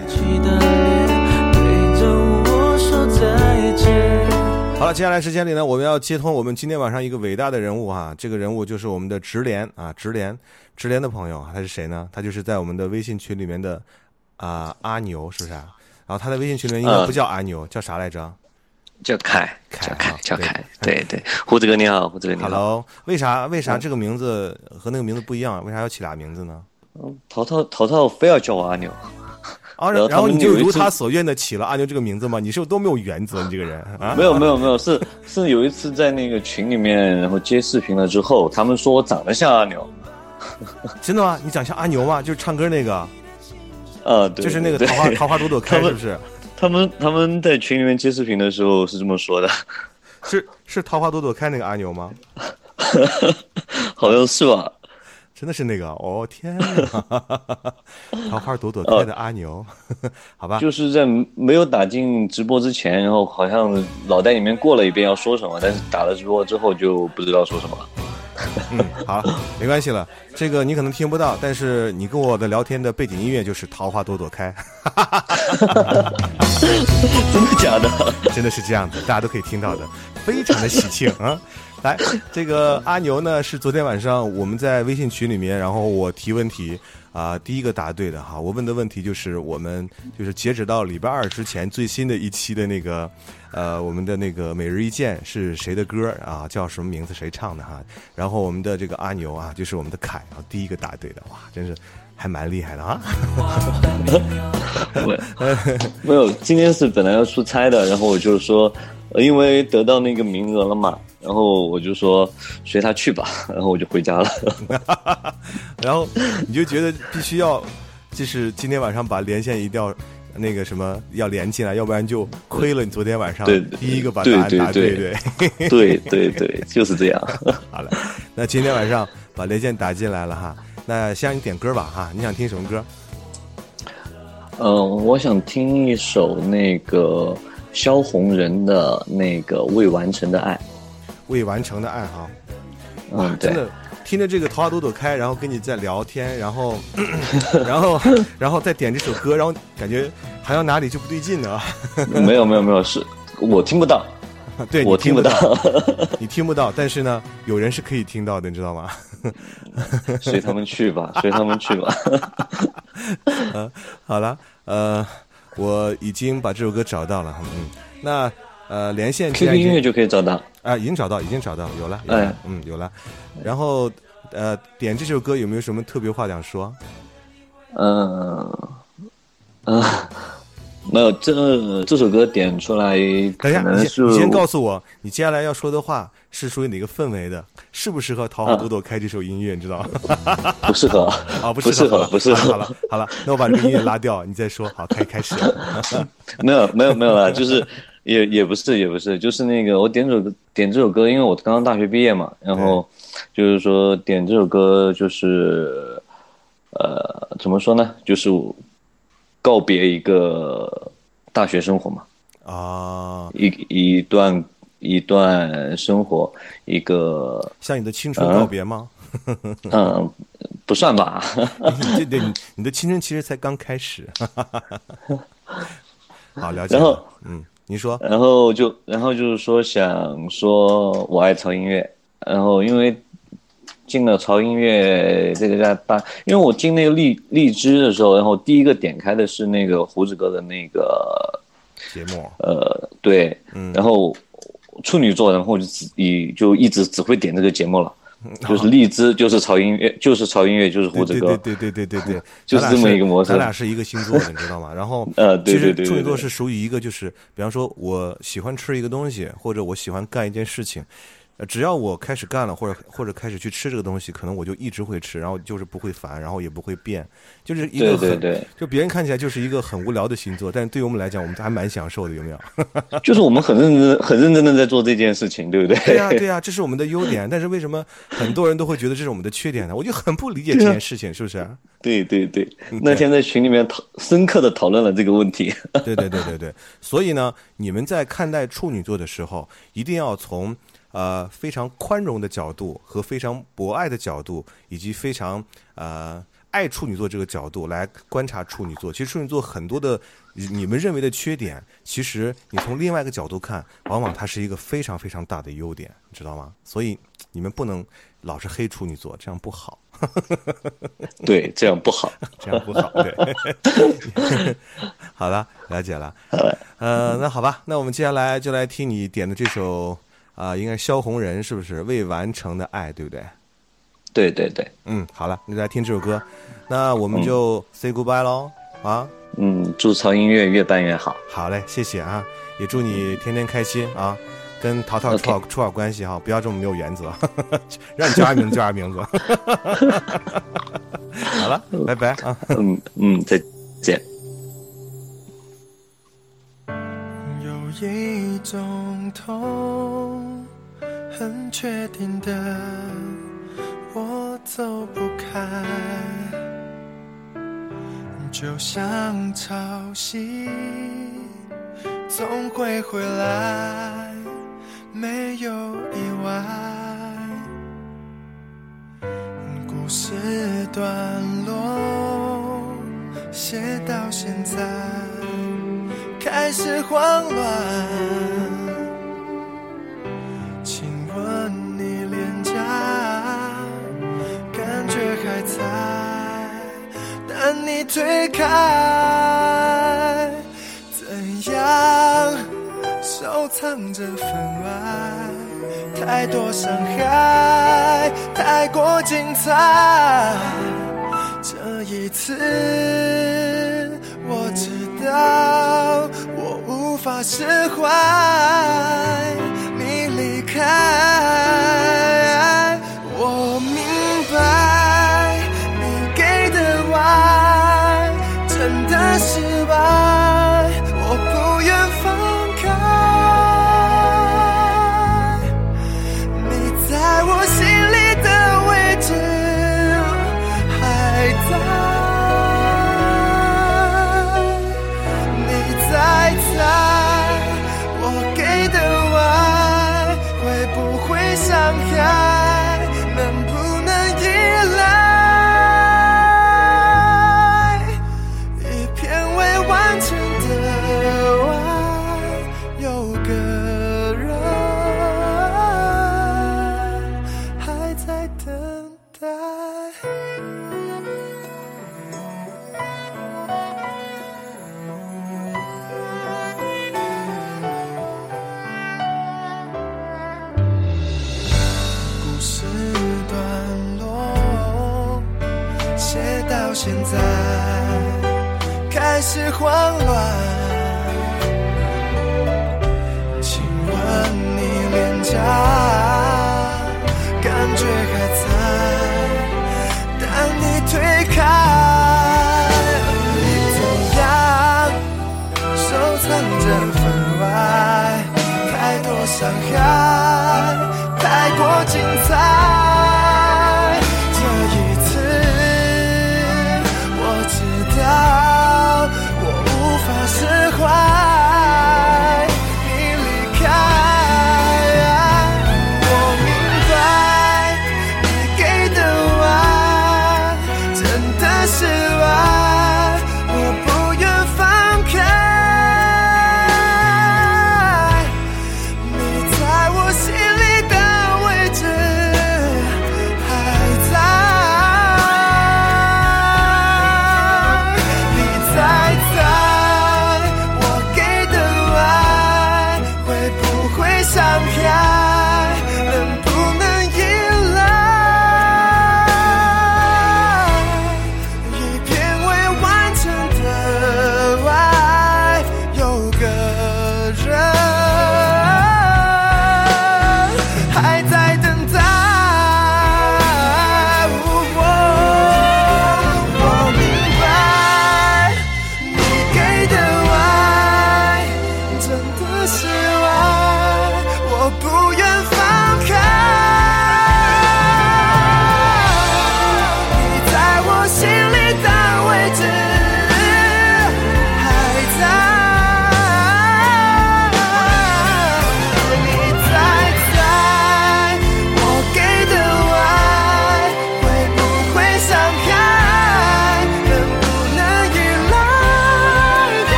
好了，接下来时间里呢，我们要接通我们今天晚上一个伟大的人物啊，这个人物就是我们的直连啊，直连，直连的朋友，他是谁呢？他就是在我们的微信群里面的啊、阿牛，是不是啊？然后他在微信群里面应该不叫阿牛，叫啥来着？叫凯，凯叫凯啊，叫凯，对对，胡子哥你好，胡子哥你好。Hello，为啥为啥这个名字和那个名字不一样？为啥要起俩名字呢？嗯淘淘淘淘非要叫我阿牛，啊，然后你就如他所愿的起了阿牛这个名字吗？你是不是多没有原则？你这个人啊？没有没有没有，是是有一次在那个群里面，然后接视频了之后，他们说我长得像阿牛，真的吗？你长像阿牛吗？就是唱歌那个，呃，对就是那个桃花桃花朵朵开，是不是？他们他们在群里面接视频的时候是这么说的，是是桃花朵朵开那个阿牛吗？好像是吧？真的是那个？哦天哪！桃花朵朵开的阿牛，好吧？就是在没有打进直播之前，然后好像脑袋里面过了一遍要说什么，但是打了直播之后就不知道说什么了。嗯，好，没关系了。这个你可能听不到，但是你跟我的聊天的背景音乐就是《桃花朵朵开》，真的假的？真的是这样的，大家都可以听到的，非常的喜庆啊！来，这个阿牛呢是昨天晚上我们在微信群里面，然后我提问题啊、第一个答对的哈。我问的问题就是我们就是截止到礼拜二之前最新的一期的那个呃我们的那个每日一见是谁的歌啊？叫什么名字？谁唱的哈？然后我们的这个阿牛啊，就是我们的凯啊，第一个答对的，哇，真是还蛮厉害的啊！没 没有，今天是本来要出差的，然后我就说，呃因为得到那个名额了嘛，然后我就说随他去吧，然后我就回家了。然后你就觉得必须要，就是今天晚上把连线一定要那个什么要连起来，要不然就亏了你昨天晚上第一个把答案答对对对对对对，就是这样。好了，那今天晚上把连线打进来了哈，那先让你点歌吧哈，你想听什么歌？嗯、我想听一首那个萧红人的那个未完成的爱。未完成的爱好，哇，嗯，对真，的听着这个桃花朵朵开，然后跟你在聊天，然后 然后然后再点这首歌，然后感觉好像哪里就不对劲呢。没有没有没有，是我听不到。对，我听听不到，你听不到，但是呢，有人是可以听到的，你知道吗？随他们去吧，随他们去吧。嗯，好了，呃，我已经把这首歌找到了，嗯，那呃，连线既 QQ 然已经音乐就可以找到。啊，已经找到，已经找到，有了，有了，哎嗯，有了。然后呃，点这首歌有没有什么特别话想说？嗯嗯，没有，这这首歌点出来可等一下，你先你先告诉我，你接下来要说的话是属于哪个氛围的？适不适合《桃花朵朵开》这首音乐？你知道吗？不适合啊，不 不适合不适合好了好了，那我把这个音乐拉掉，你再说。好，开开始。没有没有没有了，就是也也不是也不是，就是那个我点首歌点这首歌，因为我刚刚大学毕业嘛，然后就是说点这首歌就是呃怎么说呢，就是告别一个大学生活嘛，啊，一一段一段生活，一个向你的青春告别吗？嗯，不算吧。对对，你 你的青春其实才刚开始。好，了解了。然后嗯，你说。然后就然后就是说想说我爱潮音乐，然后因为进了潮音乐这个家大，因为我进那个荔荔枝的时候，然后第一个点开的是那个胡子哥的那个节目，呃，对，嗯然后处女座，然后我就只以就一直只会点这个节目了，就是荔枝就是潮音乐，就是潮音乐，就是胡子哥，对对对对对 对，就是这么一个模式。咱俩是一个星座的，你知道吗？然后 呃，对对对，处女座是属于一个，就是比方说我喜欢吃一个东西，或者我喜欢干一件事情。呃，只要我开始干了，或者或者开始去吃这个东西，可能我就一直会吃，然后就是不会烦，然后也不会变，就是一个很，就别人看起来就是一个很无聊的星座，但是对于我们来讲，我们还蛮享受的，有没有？就是我们很认真、很认真的在做这件事情，对不对？对呀，对呀，这是我们的优点，但是为什么很多人都会觉得这是我们的缺点呢？我就很不理解这件事情，是不是？对对对，那天在群里面讨深刻的讨论了这个问题。对对对对对，所以呢，你们在看待处女座的时候，一定要从。呃，非常宽容的角度和非常博爱的角度，以及非常呃爱处女座这个角度来观察处女座。其实处女座很多的你们认为的缺点，其实你从另外一个角度看，往往它是一个非常非常大的优点，你知道吗？所以 你们不能老是黑处女座，这样不好。对，这样不好，这样不好。对，好了，了解了。呃，那好吧，那我们接下来就来听你点的这首。啊，应该萧红人是不是未完成的爱，对不对？对对对，嗯，好了，你来听这首歌，那我们就 say goodbye 喽啊！嗯，祝曹音乐越办越好。好嘞，谢谢啊，也祝你天天开心啊，跟淘淘处好处好关系哈，不要这么没有原则，让你叫啥名字叫啥名字。好了，拜拜啊，嗯嗯，再见。一种痛，很确定的，我走不开，就像潮汐，总会回来，没有意外。故事段落写到现在。开始慌乱，亲吻你脸颊，感觉还在，但你推开，怎样收藏这份爱？太多伤害，太过精彩，这一次。我知我无法释怀，你离开，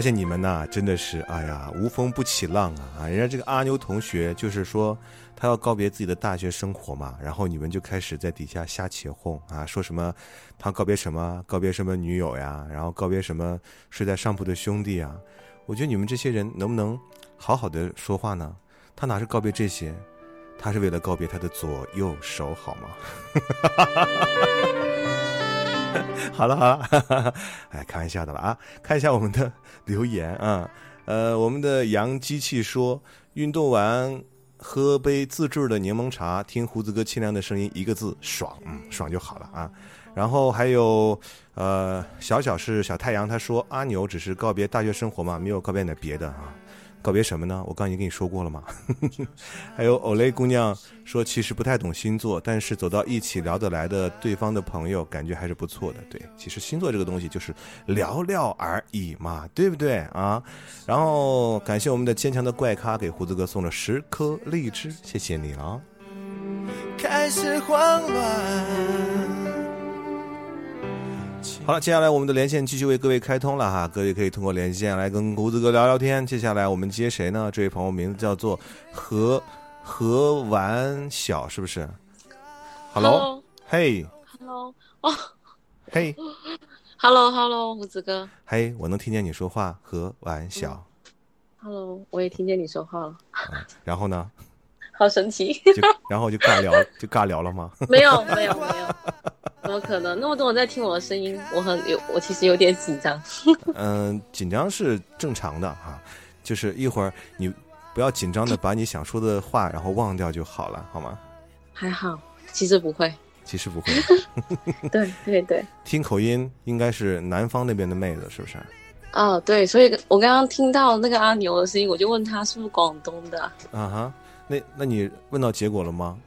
发现你们呐，真的是哎呀，无风不起浪啊！啊，人家这个阿牛同学就是说他要告别自己的大学生活嘛，然后你们就开始在底下瞎起哄啊，说什么他告别什么，告别什么女友呀，然后告别什么睡在上铺的兄弟啊。我觉得你们这些人能不能好好的说话呢？他哪是告别这些，他是为了告别他的左右手，好吗？好 了好了，哎，开玩笑的了啊！看一下我们的 留言啊，呃，我们的杨机器说，运动完喝杯自制的柠檬茶，听胡子哥清凉的声音，一个字爽，嗯，爽就好了啊。然后还有呃，小小是小太阳，他说阿牛只是告别大学生活嘛，没有告别点别的啊。告别什么呢？我刚已经跟你说过了嘛。还有欧雷姑娘说，其实不太懂星座，但是走到一起聊得来的对方的朋友，感觉还是不错的。对，其实星座这个东西就是聊聊而已嘛，对不对啊？然后感谢我们的坚强的怪咖给胡子哥送了十颗荔枝，谢谢你了！开始慌乱。好了，接下来我们的连线继续为各位开通了哈，各位可以通过连线来跟胡子哥聊聊天。接下来我们接谁呢？这位朋友名字叫做何何完小，是不是？Hello，嘿，Hello，哦，嘿，Hello，Hello，胡子哥，嘿，我能听见你说话，何完小。Hello，我也听见你说话了。然后呢？好神奇。就然后就尬聊，就尬聊了吗？没有，没有，没有。怎么可能？那么多人在听我的声音，我很有，我其实有点紧张。嗯，紧张是正常的哈，就是一会儿你不要紧张的把你想说的话然后忘掉就好了，好吗？还好，其实不会。其实不会。对对对。听口音应该是南方那边的妹子，是不是？哦，对，所以我刚刚听到那个阿牛的声音，我就问他是不是广东的。啊哈，那那你问到结果了吗？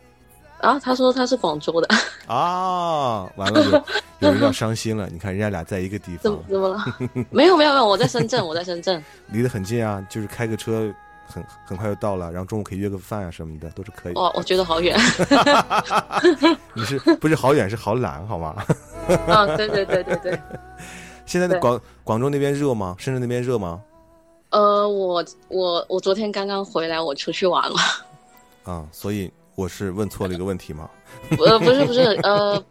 啊，他说他是广州的 啊，完了有有人要伤心了。你看人家俩在一个地方，怎么怎么了？没有没有没有，我在深圳，我在深圳，离得很近啊，就是开个车很很快就到了，然后中午可以约个饭啊什么的都是可以。哦，我觉得好远。你是不是好远是好懒好吗？啊，对对对对对。现在的广广州那边热吗？深圳那边热吗？呃，我我我昨天刚刚回来，我出去玩了。啊，所以。我是问错了一个问题吗？呃，不是不是，呃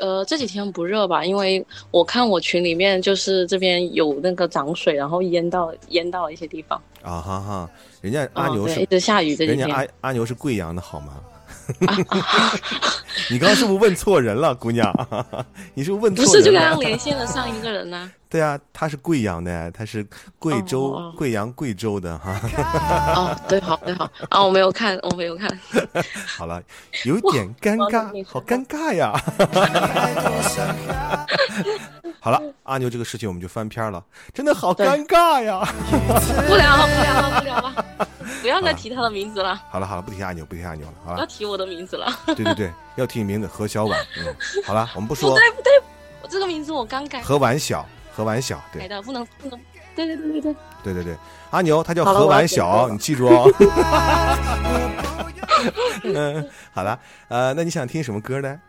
呃，这几天不热吧？因为我看我群里面就是这边有那个涨水，然后淹到淹到了一些地方。啊哈哈，人家阿牛是一直下雨，人家阿阿牛是贵阳的好吗？你刚刚是不是问错人了，姑娘？你是不是问错人了？不是，就刚刚连线了上一个人呢。对啊，他是贵阳的，他是贵州贵阳贵州的哈。哦，对，好，对，好啊，我没有看，我没有看。好了，有点尴尬，好尴尬呀。好了，阿牛这个事情我们就翻篇了，真的好尴尬呀。不聊了，不聊了，不聊了，不要再提他的名字了。好了好了，不提阿牛，不提阿牛了，好了。不要提我的名字了。对对对，要提你名字何小婉。嗯，好了，我们不说。不对不对，我这个名字我刚改。何婉小。何婉晓，对的，不能不能，对对对对对，对对对，阿牛他叫何婉晓，你记住哦。嗯，好了，呃，那你想听什么歌呢？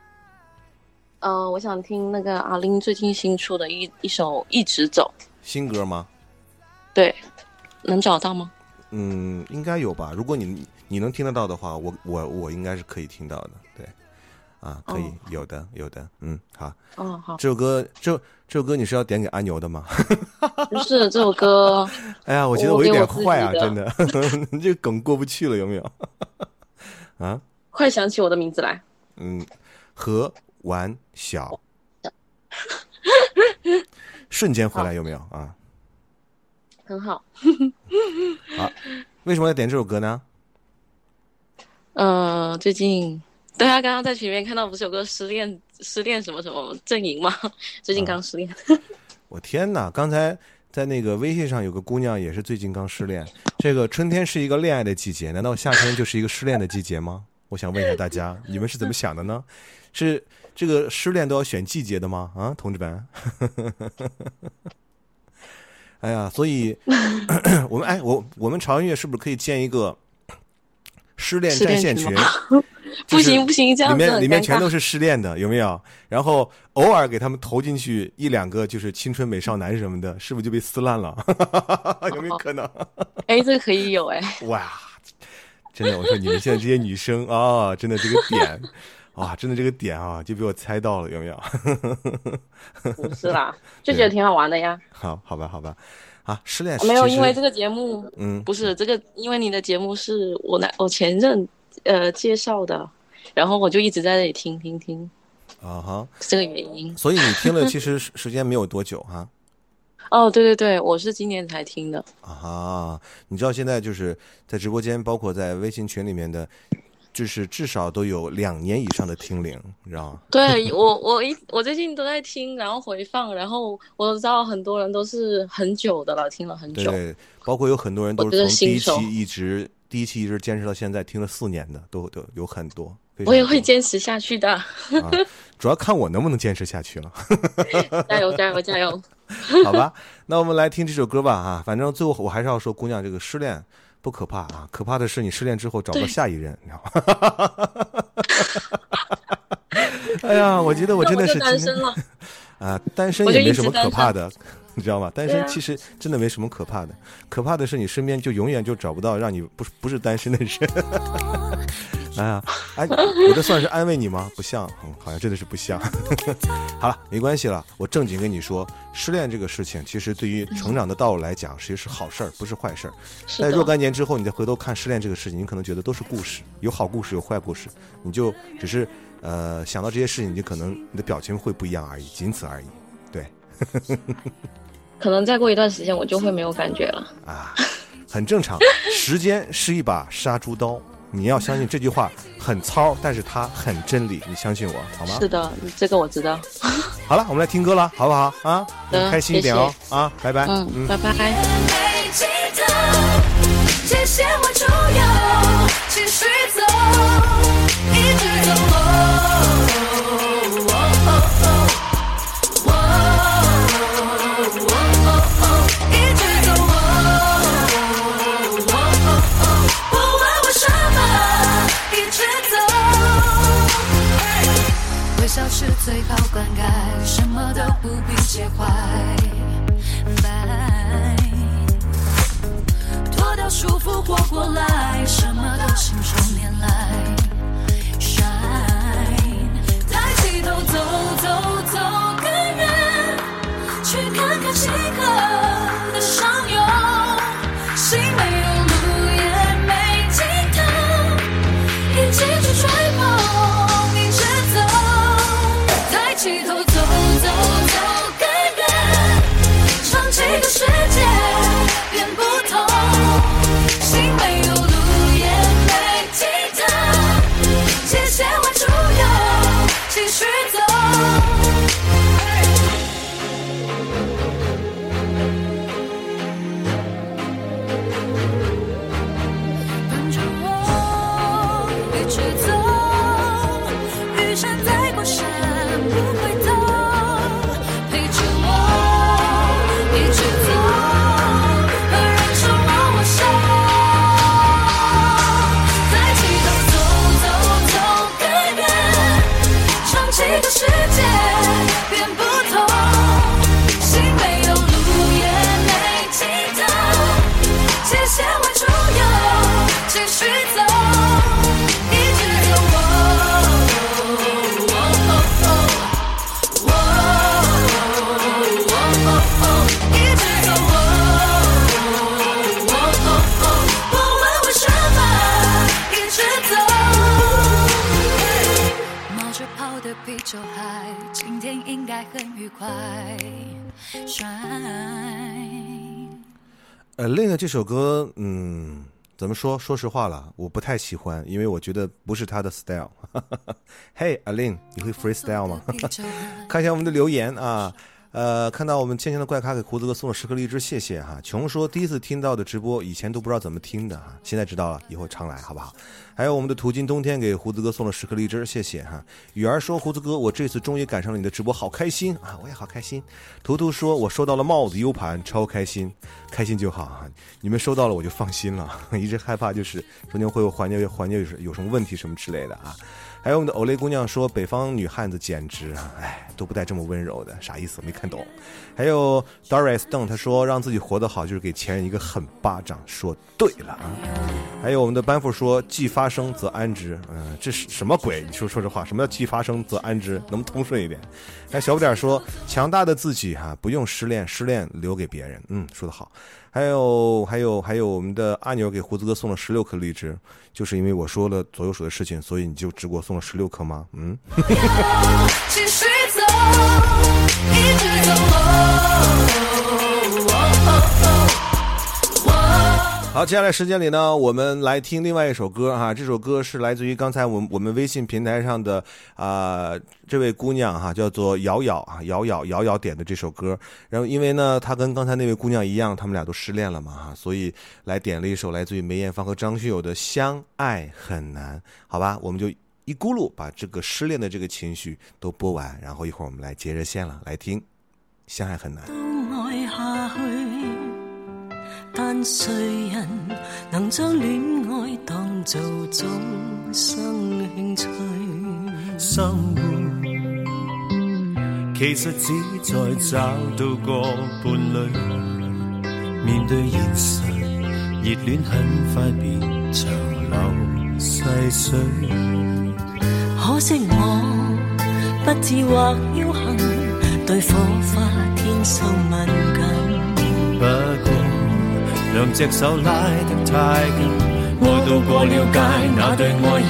呃，我想听那个阿玲最近新出的一一首《一直走》。新歌吗？对，能找到吗？嗯，应该有吧。如果你你能听得到的话，我我我应该是可以听到的。对，啊，可以，有的有的，嗯，好。哦，好。这首歌这。这首歌你是要点给阿牛的吗？不是这首歌。哎呀，我觉得我有点坏啊，真的，这个梗过不去了，有没有？啊！快想起我的名字来。嗯，何完小。瞬间回来有没有啊？很好。好，为什么要点这首歌呢？呃，最近。对啊，刚刚在群里面看到不是有个失恋失恋什么什么阵营吗？最近刚失恋。我天哪！刚才在那个微信上有个姑娘也是最近刚失恋。这个春天是一个恋爱的季节，难道夏天就是一个失恋的季节吗？我想问一下大家，你们是怎么想的呢？是这个失恋都要选季节的吗？啊，同志们！哎呀，所以 我们哎，我我们潮音乐是不是可以建一个失恋战线群？不行不行，这样里面里面全都是失恋的，有没有？然后偶尔给他们投进去一两个就是青春美少男什么的，是不是就被撕烂了？有没有可能？哎，这个可以有哎，哇，真的，我说你们现在这些女生啊，真的这个点，哇，真的这个点啊，就被我猜到了，有没有？不是啦，就觉得挺好玩的呀。好，好吧，好吧，啊，失恋没有，因为这个节目，嗯不是这个，因为你的节目是我男我前任呃介绍的，然后我就一直在那里听听听，啊哈，这个原因。所以你听了其实 时时间没有多久哈。哦，对对对，我是今年才听的。啊，你知道现在就是在直播间，包括在微信群里面的，就是至少都有两年以上的听龄，你知道吗？对我，我一我最近都在听，然后回放，然后我知道很多人都是很久的了，听了很久。对对，包括有很多人都是从第一期一直第一期一直坚持到现在，听了四年的都都有很多。我也会坚持下去的，啊，主要看我能不能坚持下去了。加油加油加油！好吧，那我们来听这首歌吧啊！反正最后我还是要说，姑娘这个失恋不可怕啊，可怕的是你失恋之后找不到下一任，你知道吗？哎呀，我觉得我真的是单身了。啊，单身也没什么可怕的，你知道吗？单身其实真的没什么可怕的，可怕的是你身边就永远就找不到让你不不是单身的人。哎呀，哎，我这算是安慰你吗？不像，嗯，好像真的是不像。好了，没关系了，我正经跟你说，失恋这个事情，其实对于成长的道路来讲，其实是好事儿，不是坏事儿。在若干年之后，你再回头看失恋这个事情，你可能觉得都是故事，有好故事，有坏故事，你就只是呃想到这些事情，你就可能你的表情会不一样而已，仅此而已。对，可能再过一段时间我就会没有感觉了。啊，很正常。时间是一把杀猪刀，你要相信这句话很糙，但是它很真理，你相信我好吗？是的，这个我知道。好了，我们来听歌了，好不好啊？的开心一点哦谢啊，拜拜。嗯，拜拜。笑是最好灌溉，什么都不必介怀。拜，脱掉束缚活过来，什么都信手拈来。Shine，抬起头走走这首歌，嗯，怎么说？说实话了，我不太喜欢，因为我觉得不是他的 style。嘿，阿令，你会 freestyle 吗？看一下我们的留言啊。呃，看到我们倩倩的怪咖给胡子哥送了十颗荔枝，谢谢哈。琼说第一次听到的直播，以前都不知道怎么听的哈，现在知道了，以后常来好不好？还有我们的途经冬天给胡子哥送了十颗荔枝，谢谢哈。雨儿说胡子哥，我这次终于赶上了你的直播，好开心啊！我也好开心。图图说我收到了帽子 U 盘，超开心，开心就好啊。你们收到了我就放心了，一直害怕就是中间会有环节环节有有什么问题什么之类的啊。还有我们的欧雷姑娘说：“北方女汉子简直啊，哎，都不带这么温柔的，啥意思？没看懂。”还有 Doris Stone，他说：“让自己活得好，就是给前任一个狠巴掌。”说对了啊。还有我们的班副说：“既发生则安之。”嗯，这是什么鬼？你说说这话，什么叫既发生则安之？能不能通顺一点？还小不点说：“强大的自己哈，不用失恋，失恋留给别人。”嗯，说得好。还有还有还有，我们的阿牛给胡子哥送了十六颗荔枝，就是因为我说了左右手的事情，所以你就只给我送了十六颗吗？嗯。继续走，一直走。好，接下来时间里呢，我们来听另外一首歌哈。这首歌是来自于刚才我们我们微信平台上的啊、这位姑娘哈，叫做瑶瑶啊，瑶瑶瑶瑶点的这首歌。然后因为呢，她跟刚才那位姑娘一样，他们俩都失恋了嘛哈，所以来点了一首来自于梅艳芳和张学友的《相爱很难》。好吧，我们就一咕噜把这个失恋的这个情绪都播完，然后一会儿我们来接热线了，来听《相爱很难》。都愛下去，但誰人能將戀愛當做終生興趣？生活其實只在找到個伴侶，面對現實，熱戀很快变长流细水。可惜我不智或僥倖，對火花天生敏感。不兩隻手拉得太緊，愛到過了界那對愛人，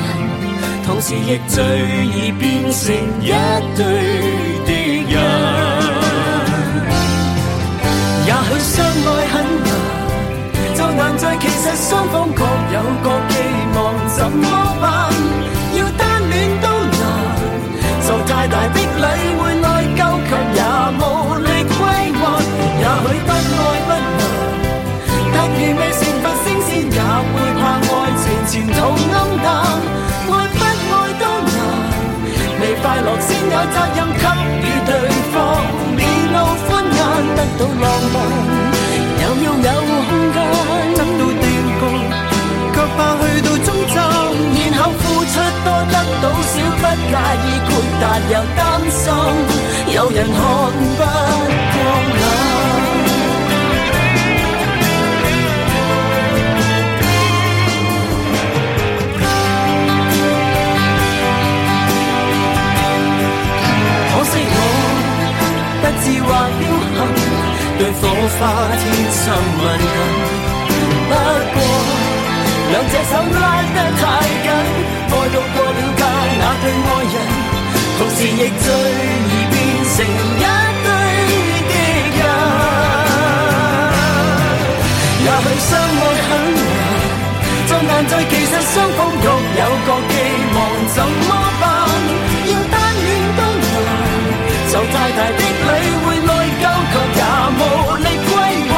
同時亦最易變成一對敵人。也許相愛很難，就難在其實雙方各有各寄望，怎麼辦？要單戀都難，受太大的禮會內疚，卻也無力歸還。也許不愛不情前途暗淡。愛不愛都難，未快樂先有責任給予對方，面露欢颜，得到浪漫，又要有空間，得到定局，卻怕去到終站，然後付出多得到少，不介意豁達又擔心，有人看不過眼。不智或僥倖，對火花天生敏感。不過兩隻手拉得太緊，愛到過了界那對愛人，同時亦最易變成一對敵人。也許相愛很難，就難在其實雙方各有各寄望，怎么受太大的禮會內疚，卻也無力歸還。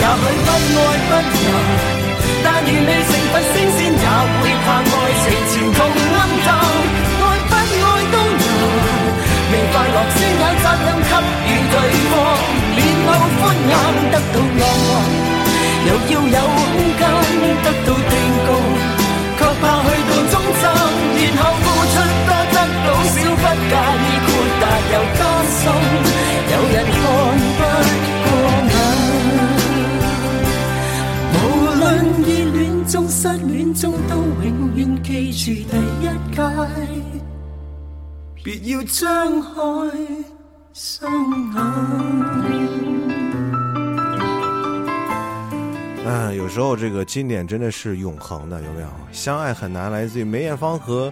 也許不愛不能，但愿未成佛升仙，也會怕愛情前途暗淡。愛不愛都難，未快樂先有責任給予對方，面露歡顏，得到浪漫。又要有空間得到定局，卻怕去到終站，然後付出多得到少，不介意又擔心，有人看不過眼。無論熱戀中失戀中，都永遠記住第一屆，別要張開雙眼。嗯，有时候这个经典真的是永恒的，有没有？相爱很难，来自于梅艳芳和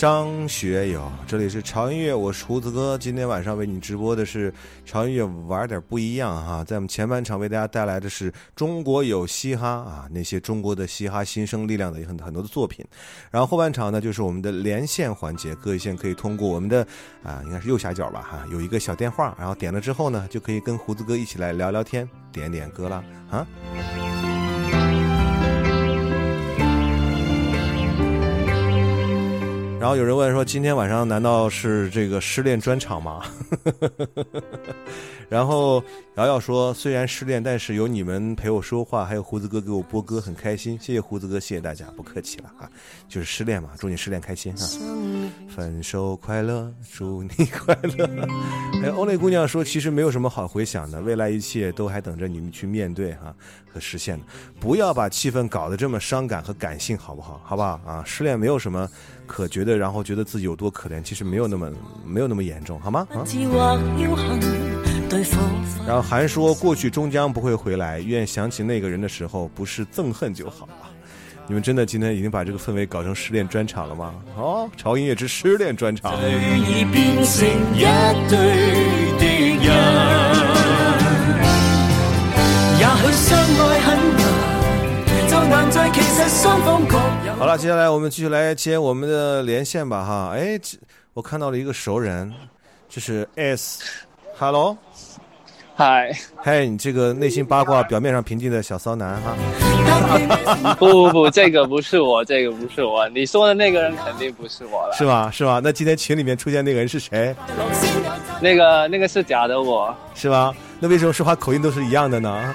张学友，这里是潮音乐，我是胡子哥。今天晚上为你直播的是潮音乐，玩点不一样哈。在我们前半场为大家带来的是中国有嘻哈啊，那些中国的嘻哈新生力量的很很多的作品。然后后半场呢，就是我们的连线环节，各位线可以通过我们的啊，应该是右下角吧哈，有一个小电话，然后点了之后呢，就可以跟胡子哥一起来聊聊天，点点歌了啊。然后有人问说：“今天晚上难道是这个失恋专场吗？”然 后瑶瑶说：“虽然失恋，但是有你们陪我说话，还有胡子哥给我播歌，很开心。谢谢胡子哥，谢谢大家，不客气了啊！就是失恋嘛，祝你失恋开心啊！分手快乐，祝你快乐。”哎，欧蕾姑娘说：“其实没有什么好回想的，未来一切都还等着你们去面对哈和实现的。不要把气氛搞得这么伤感和感性，好不好？好不好啊？失恋没有什么。”可觉得，然后觉得自己有多可怜，其实没有那么没有那么严重，好吗？啊。然后还说过去终将不会回来，愿想起那个人的时候，不是憎恨就好了。你们真的今天已经把这个氛围搞成失恋专场了吗？哦，潮音乐之失恋专场。好了，接下来我们继续来接我们的连线吧，哈，哎，我看到了一个熟人，这是 S，Hello，嗨，嗨，你这个内心八卦、表面上平静的小骚男哈，不不不，这个不是我，这个不是我，你说的那个人肯定不是我了，是吗？是吗？那今天群里面出现那个人是谁？那个那个是假的我，是吗？那为什么说话口音都是一样的呢？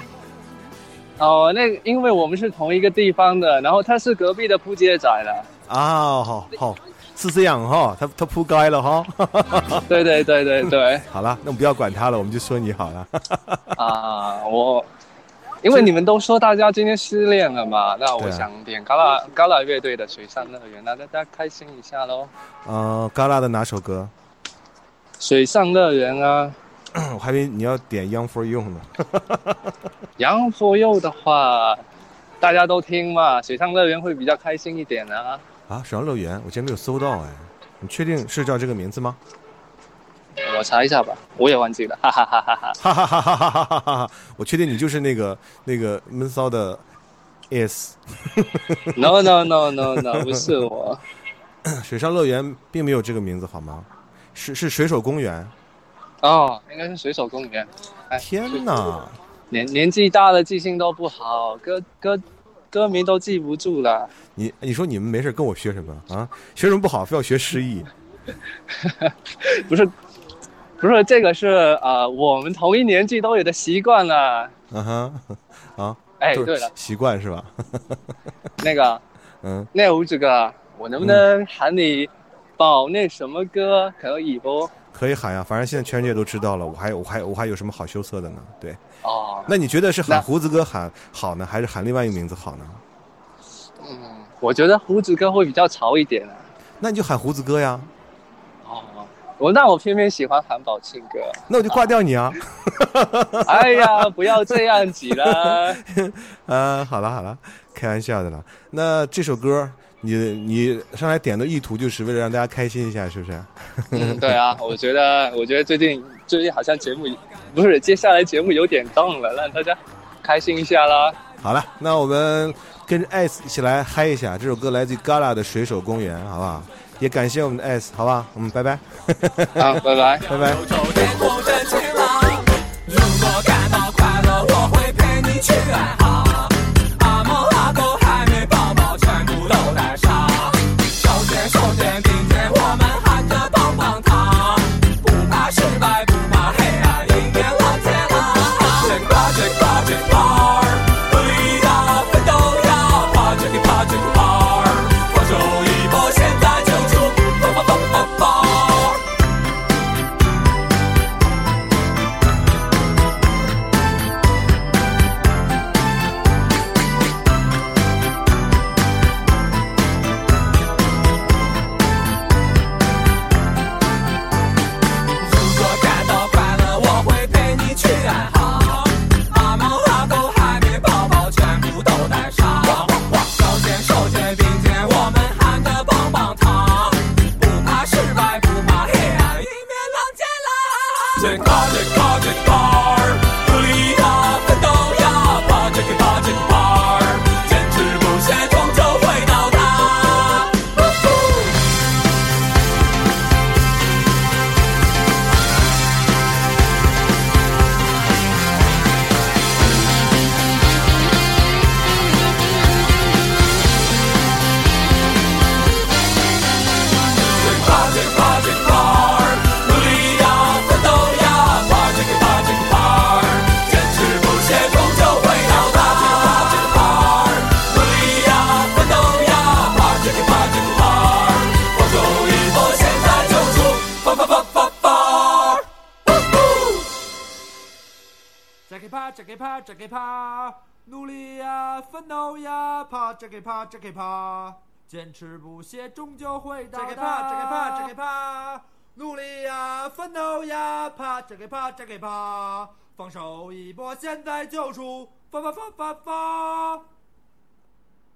哦，那因为我们是同一个地方的，然后他是隔壁的扑街仔了。啊，好好，是这样哈，他他扑街了哈。对对对对对。好了，那我们不要管他了，我们就说你好了。啊，我，因为你们都说大家今天失恋了嘛，那我想点嘎啦嘎啦乐队的《水上乐园》，那大家开心一下喽。呃，嘎啦的哪首歌？水上乐园啊。我还以为你要点《Young for You》呢。Young for You 的话，大家都听嘛，水上乐园会比较开心一点啊。啊，水上乐园，我竟然没有搜到哎，你确定是叫这个名字吗？我查一下吧，我也忘记了，哈哈哈哈哈哈哈哈哈哈哈哈！我确定你就是那个那个闷骚的 S。No no no no no，不是我。水上乐园并没有这个名字好吗？是是水手公园。哦，应该是水手公园。天哪！年年纪大了，记性都不好，歌歌歌名都记不住了。你你说你们没事跟我学什么啊？学什么不好，非要学失忆？不是，不是这个是啊，我们同一年纪都有的习惯了。嗯哼，啊，哎，对了，习惯是吧？那个，嗯，那胡子哥，我能不能喊你报那什么歌？可以不？可以喊呀，反正现在全世界都知道了，我还我还我还有什么好羞涩的呢？对，哦，那你觉得是喊胡子哥喊好呢，还是喊另外一个名字好呢？嗯，我觉得胡子哥会比较潮一点啊。那你就喊胡子哥呀。哦，我那我偏偏喜欢喊宝庆哥。那我就挂掉你啊！哎呀，不要这样子了。呃，好了好了，开玩笑的了。那这首歌。你你上来点的意图就是为了让大家开心一下是不是？对啊我觉得我觉得最近最近好像节目不是接下来节目有点动了让大家开心一下啦。好了那我们跟着艾一起来嗨一下这首歌来自于 gala 的水手公园好不好？也感谢我们的 S，好不好？我们拜拜。好拜拜。拜拜。如果感到快乐我会陪你去再给趴，再给趴，再给趴，努力呀，奋斗呀，趴，再给趴，再给趴，坚持不懈，终究会到达。再给趴，再给趴，再给趴，努力呀，奋斗呀，趴，再给趴，再给趴，放手一搏，现在就出发发发发发。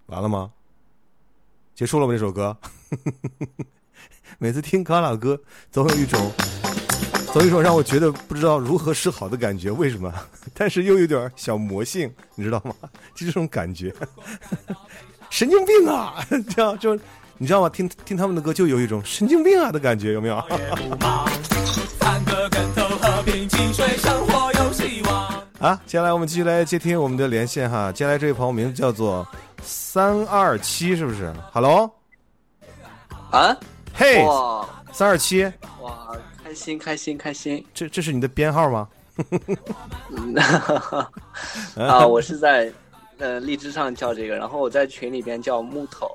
完了吗？结束了吗？这首歌？每次听卡拉歌，总有一种，总有一种让我觉得不知道如何是好的感觉。为什么？但是又有点小魔性，你知道吗？就这种感觉，神经病啊！这 样就你知道吗？听听他们的歌，就有一种神经病啊的感觉，有没有？三个跟头，和平进水，生活有希望。啊，接下来我们继续来接听我们的连线哈。接下来这位朋友名字叫做三二七，是不是？Hello，啊，嘿哇三二七，哇，开心开心开心！这这是你的编号吗？嗯 啊，我是在呃荔枝上叫这个，然后我在群里边叫木头。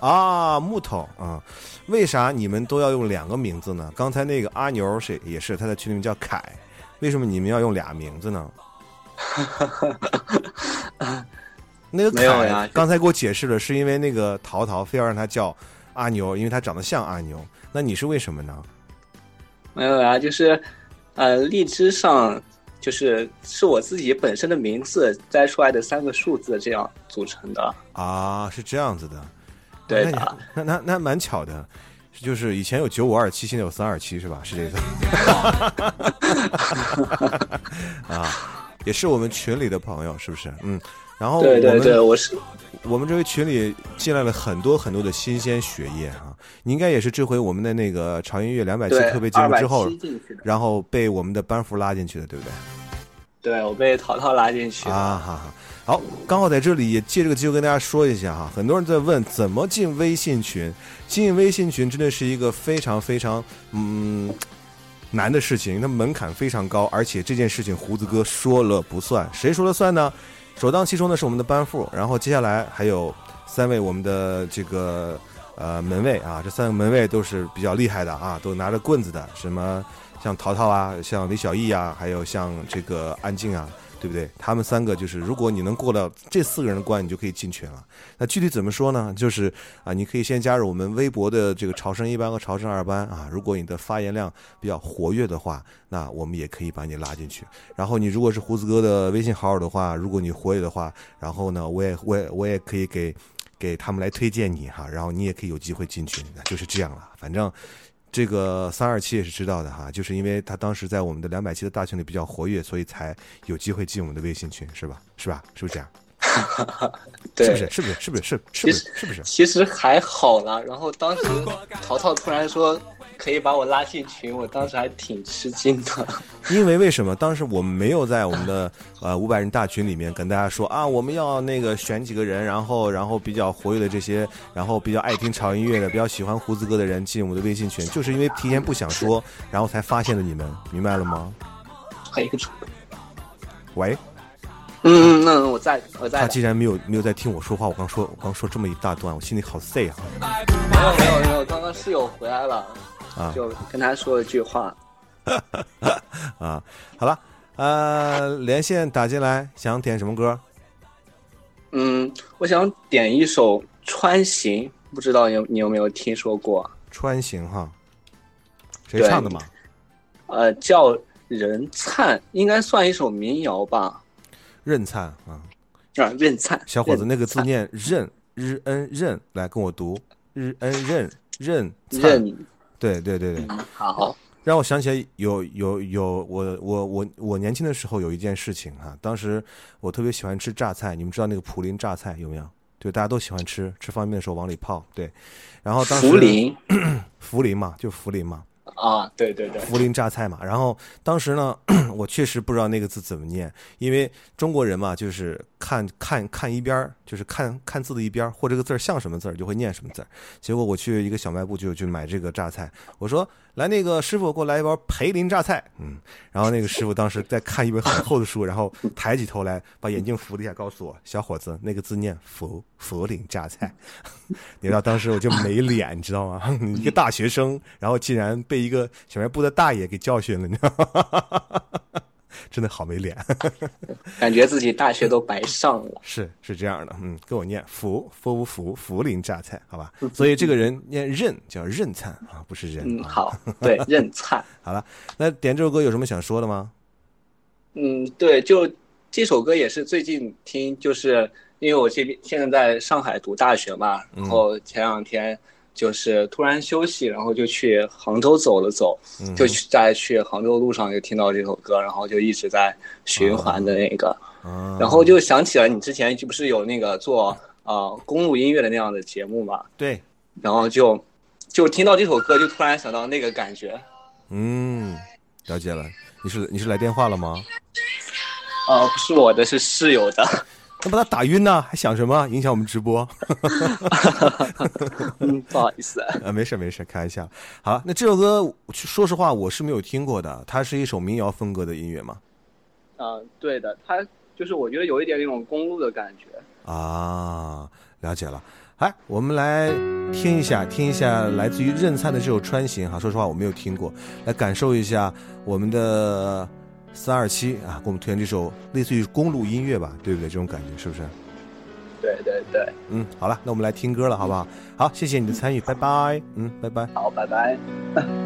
啊，木头啊，为啥你们都要用两个名字呢？刚才那个阿牛是也是他在群里面叫凯，为什么你们要用俩名字呢？那个没有呀凯刚才给我解释了，是因为那个淘淘非要让他叫阿牛，因为他长得像阿牛。那你是为什么呢？没有啊，就是呃荔枝上就是是我自己本身的名字摘出来的三个数字这样组成的。啊，是这样子的。对的那那那那蛮巧的，就是以前有九五二七，现在有三二七，是吧？是这个。啊，也是我们群里的朋友，是不是？嗯。然后对对对我是我们这个群里进来了很多很多的新鲜血液啊！你应该也是这回我们的那个潮音乐两百期特别节目之后270进去的，然后被我们的班服拉进去的，对不对？对我被淘淘拉进去。啊，好好好，刚好在这里也借这个机会跟大家说一下哈，很多人在问怎么进微信群，进微信群真的是一个非常非常嗯难的事情，它门槛非常高，而且这件事情胡子哥说了不算，谁说了算呢？首当其冲的是我们的班副，然后接下来还有三位我们的这个呃门卫啊，这三个门卫都是比较厉害的啊，都拿着棍子的，什么像淘淘啊，像李小艺啊，还有像这个安静啊，对不对？他们三个就是，如果你能过了这四个人的关，你就可以进群了。那具体怎么说呢？就是啊，你可以先加入我们微博的这个潮生一班和潮生二班啊。如果你的发言量比较活跃的话，那我们也可以把你拉进去。然后你如果是胡子哥的微信好友的话，如果你活跃的话，然后呢，我也我也我也可以给给他们来推荐你哈，然后你也可以有机会进群，就是这样了。反正这个三二七也是知道的哈，就是因为他当时在我们的两百七的大群里比较活跃，所以才有机会进我们的微信群，是吧？是吧？是不是这样？对是不是？是不是？是不是？是是不是？是不是？其实还好啦，然后当时淘淘突然说可以把我拉进群，我当时还挺吃惊的。因为为什么当时我们没有在我们的呃五百人大群里面跟大家说啊，我们要那个选几个人，然后然后比较活跃的这些，然后比较爱听潮音乐的，比较喜欢胡子哥的人进我们的微信群，就是因为提前不想说，然后才发现了你们，明白了吗？还有一个主，喂，嗯嗯嗯，我在我在的。他既然没有没有在听我说话，我刚说我刚说这么一大段，我心里好 say 啊没有没有没有，刚刚室友回来了，啊就跟他说了句话。啊！好了，呃，连线打进来，想点什么歌？嗯，我想点一首《穿行》，不知道有你有没有听说过？穿行哈，谁唱的嘛？呃，叫任灿，应该算一首民谣吧？任灿啊，啊，任灿，小伙子，那个字念任，日恩任，来跟我读，日恩任任灿任，对对对对，好，让我想起来有有有我我我我年轻的时候有一件事情哈、当时我特别喜欢吃榨菜，你们知道那个涪陵榨菜有没有？对，大家都喜欢吃，吃方便面的时候往里泡，对。然后当时涪陵，涪陵嘛，就涪陵嘛，啊，对对对，涪陵榨菜嘛。然后当时呢，我确实不知道那个字怎么念，因为中国人嘛，就是看看看一边儿，就是看看字的一边儿，或这个字儿像什么字儿就会念什么字儿。结果我去一个小卖部就去买这个榨菜，我说来那个师傅给我来一包涪陵榨菜，嗯，然后那个师傅当时在看一本很厚的书，然后抬起头来把眼镜扶了一下，告诉我小伙子那个字念涪涪陵榨菜。你知道当时我就没脸，你知道吗？你一个大学生，然后竟然被一个小卖部的大爷给教训了，你知道吗？真的好没脸，感觉自己大学都白上了。是是这样的，嗯，跟我念福福福福林榨菜，好吧？所以这个人念任叫任灿啊，不是人。嗯，啊好，对，任灿。好了，那点这首歌有什么想说的吗？嗯，对，就这首歌也是最近听，就是因为我这边现在在上海读大学嘛，嗯然后前两天就是突然休息，然后就去杭州走了走，嗯就去在去杭州路上就听到这首歌，然后就一直在循环的那个，啊然后就想起了你之前就不是有那个做呃公路音乐的那样的节目嘛，对，然后就就听到这首歌，就突然想到那个感觉，嗯，了解了。你是你是来电话了吗？呃，不是我的，是室友的。那把他打晕呢，还想什么？影响我们直播？嗯，不好意思。啊，没事没事，开玩笑。好，那这首歌，说实话我是没有听过的，它是一首民谣风格的音乐吗？嗯、对的，它就是我觉得有一点那种公路的感觉。啊，了解了。哎，我们来听一下，听一下来自于任灿的这首《穿行》哈。说实话，我没有听过，来感受一下我们的三二七啊，给我们推荐这首类似于公路音乐吧，对不对？这种感觉是不是？对对对，嗯，好了，那我们来听歌了，好不好？好，谢谢你的参与，拜拜。嗯，拜拜。好，拜拜。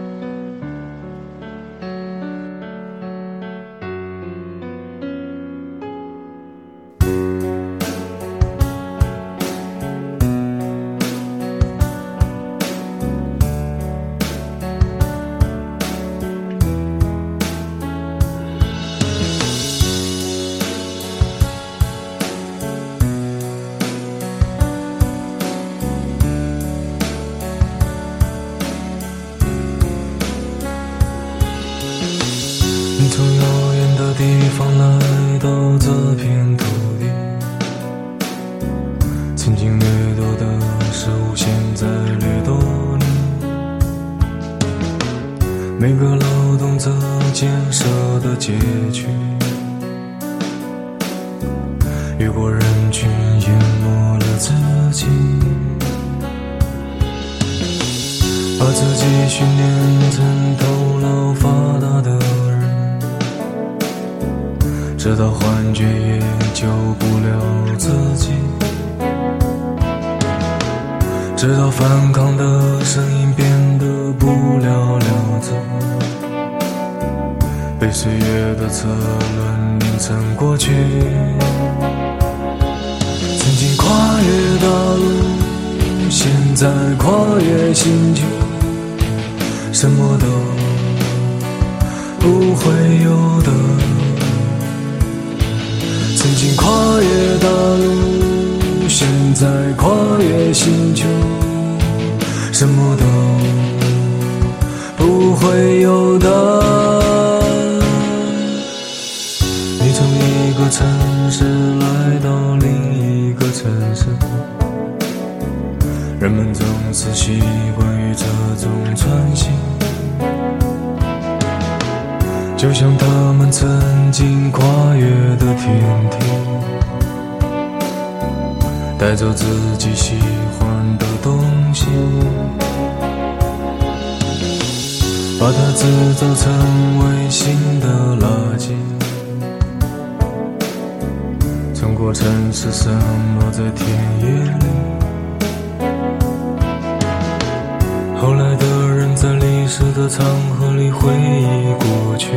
后来的人在历史的长河里回忆过去，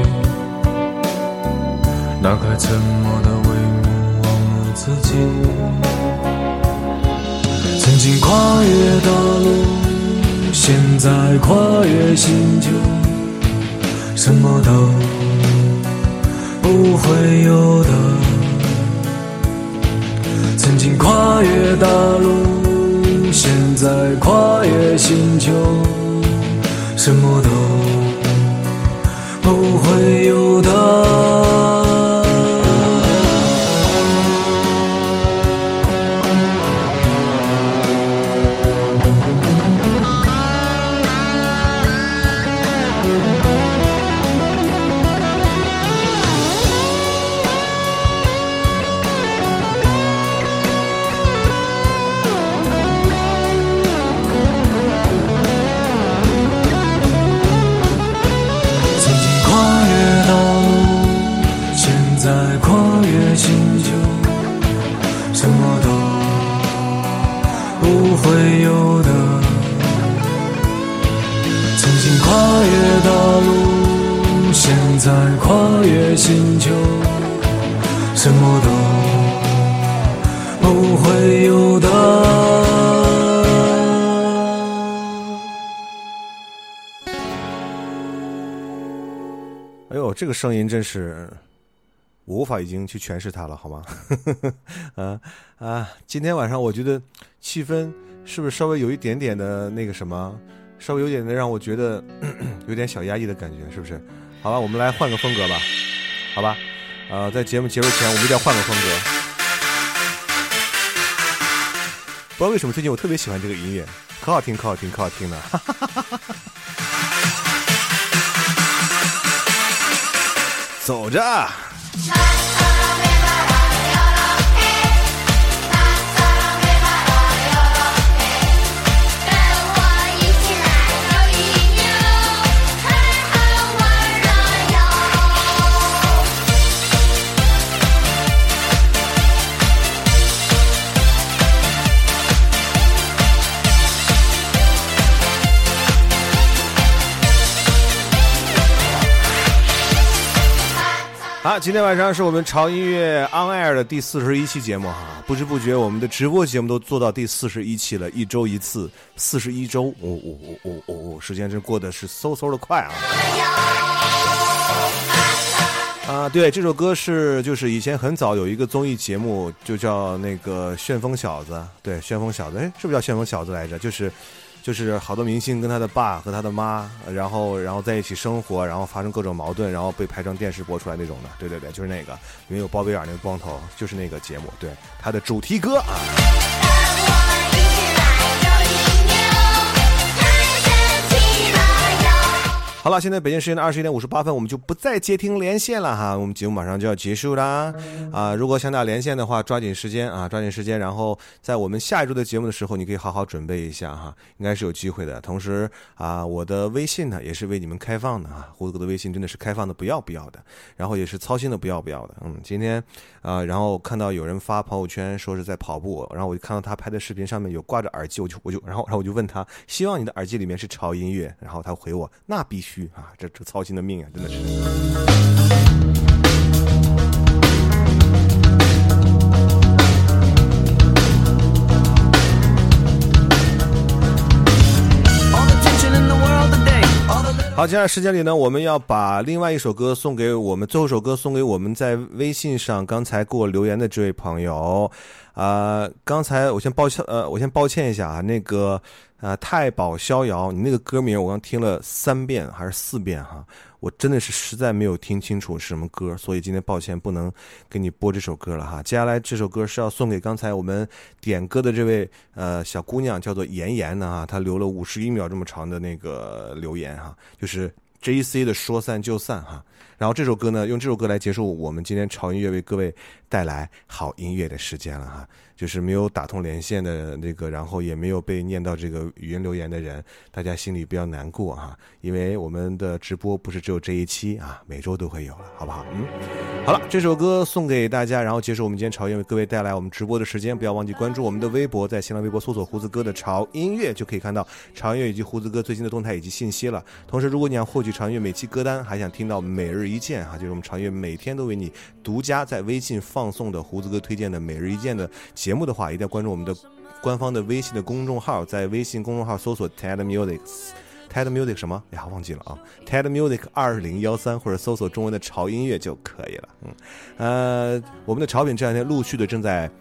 打开沉默的帷幕，忘了自己。曾经跨越大陆，现在跨越星球，什么都不会有的。曾经跨越大陆，现在跨越星球，什么都不会有的。越大路，现在跨越星球，什么都不会有的。哎呦，这个声音真是，无法已经去诠释它了，好吗？啊啊！今天晚上我觉得气氛是不是稍微有一点点的那个什么，稍微有点的让我觉得 有点小压抑的感觉，是不是？好吧，我们来换个风格吧，好吧？呃，在节目结束前，我们一定要换个风格。不知道为什么最近我特别喜欢这个音乐，可好听，可好听，可好听了。走着。好，今天晚上是我们潮音乐 On Air 的第四十一期节目哈，不知不觉我们的直播节目都做到第四十一期了，一周一次，四十一周，哦哦哦哦哦哦，时间真过得是嗖嗖的快啊！啊，对，这首歌是就是以前很早有一个综艺节目，就叫那个旋风小子，对，旋风小子，哎，是不是叫旋风小子来着？就是。就是好多明星跟他的爸和他的妈，然后然后在一起生活，然后发生各种矛盾，然后被拍成电视播出来那种的。对对对，就是那个，里面有包贝尔那个光头，就是那个节目。对，他的主题歌啊。好了，现在北京时间的二十一点五十八分，我们就不再接听连线了哈，我们节目马上就要结束啦。啊，如果想打连线的话，抓紧时间啊，抓紧时间，然后在我们下一周的节目的时候，你可以好好准备一下哈，应该是有机会的。同时啊，我的微信呢也是为你们开放的啊，胡子哥的微信真的是开放的不要不要的，然后也是操心的不要不要的。嗯，今天啊，然后看到有人发朋友圈说是在跑步，然后我就看到他拍的视频上面有挂着耳机，我就我就然后然后我就问他，希望你的耳机里面是潮音乐，然后他回我那必须。啊，这这操心的命啊，真的是。好，接下来时间里呢，我们要把另外一首歌送给我们，最后一首歌送给我们在微信上刚才给我留言的这位朋友。啊，刚才我先抱歉，呃，我先抱歉一下啊，那个。啊，太保逍遥，你那个歌名我刚听了三遍还是四遍哈，我真的是实在没有听清楚是什么歌，所以今天抱歉不能给你播这首歌了哈。接下来这首歌是要送给刚才我们点歌的这位呃小姑娘，叫做妍妍的哈，她留了五十一秒这么长的那个留言哈，就是 J C 的说散就散哈。然后这首歌呢，用这首歌来结束我们今天潮音乐为各位带来好音乐的时间了哈。就是没有打通连线的那个，然后也没有被念到这个语音留言的人，大家心里不要难过哈，因为我们的直播不是只有这一期啊，每周都会有了，好不好？嗯，好了，这首歌送给大家，然后结束我们今天潮音为各位带来我们直播的时间，不要忘记关注我们的微博，在新浪微博搜索“胡子哥的潮音乐”就可以看到潮音乐以及胡子哥最新的动态以及信息了。同时，如果你想获取潮音乐每期歌单，还想听到每日一见哈，就是我们潮音乐每天都为你独家在微信放放送的胡子哥推荐的每日一见的节目的话，一定要关注我们的官方的微信的公众号，在微信公众号搜索 “ted music”。TED Music 什么？呀，忘记了啊，TED Music 二零幺三，或者搜索中文的潮音乐就可以了。嗯，呃，我们的潮品这两天陆续的正在。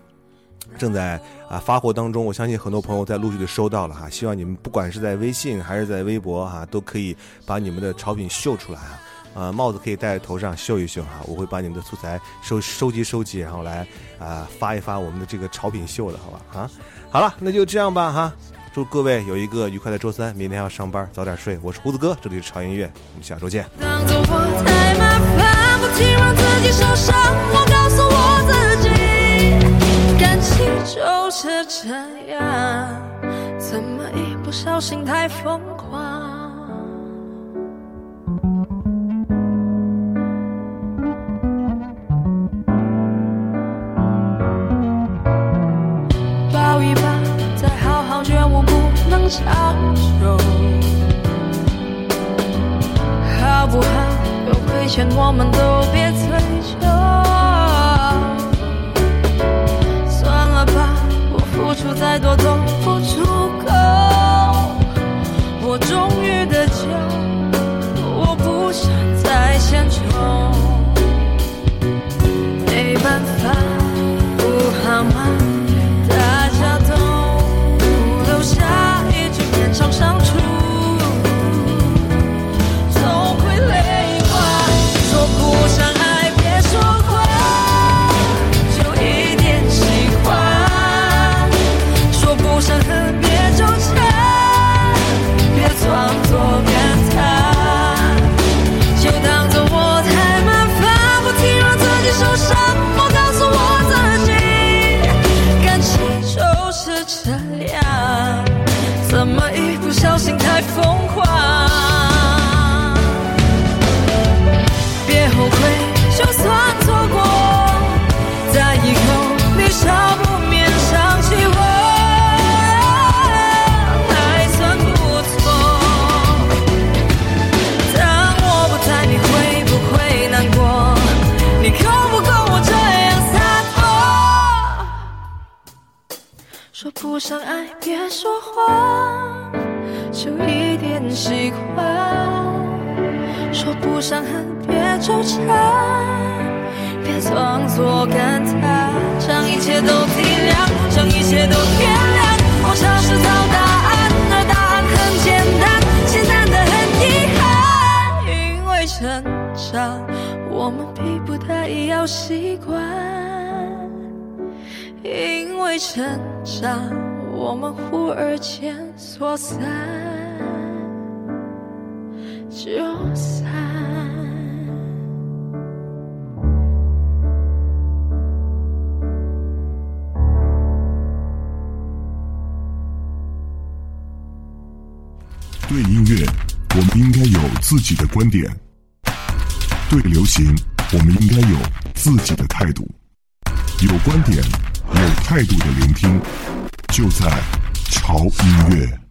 正在啊发货当中，我相信很多朋友在陆续的收到了哈，希望你们不管是在微信还是在微博哈，都可以把你们的潮品秀出来啊，啊帽子可以戴在头上秀一秀哈，我会把你们的素材收收集收集，然后来啊发一发我们的这个潮品秀的好吧啊，好了，那就这样吧哈，祝各位有一个愉快的周三，明天要上班早点睡，我是胡子哥，这里是潮音乐，我们下周见。当作我太麻烦，不停让自己受伤。我告诉我自己，感情就是这样，怎么一不小心太疯狂？不能长久。好不好？有亏欠我们都别追究。算了吧，我付出再多都不足够。我终于得救，我不想再献丑。就一点喜欢。说不上恨，别纠缠，别装作感叹，将一切都体谅，将一切都原谅。我尝试找答案，而答案很简单，简单的很遗憾。因为成长，我们逼不得已要习惯；因为成长，我们忽而间说散就散。对音乐，我们应该有自己的观点；对流行，我们应该有自己的态度。有观点、有态度的聆听，就在潮音乐。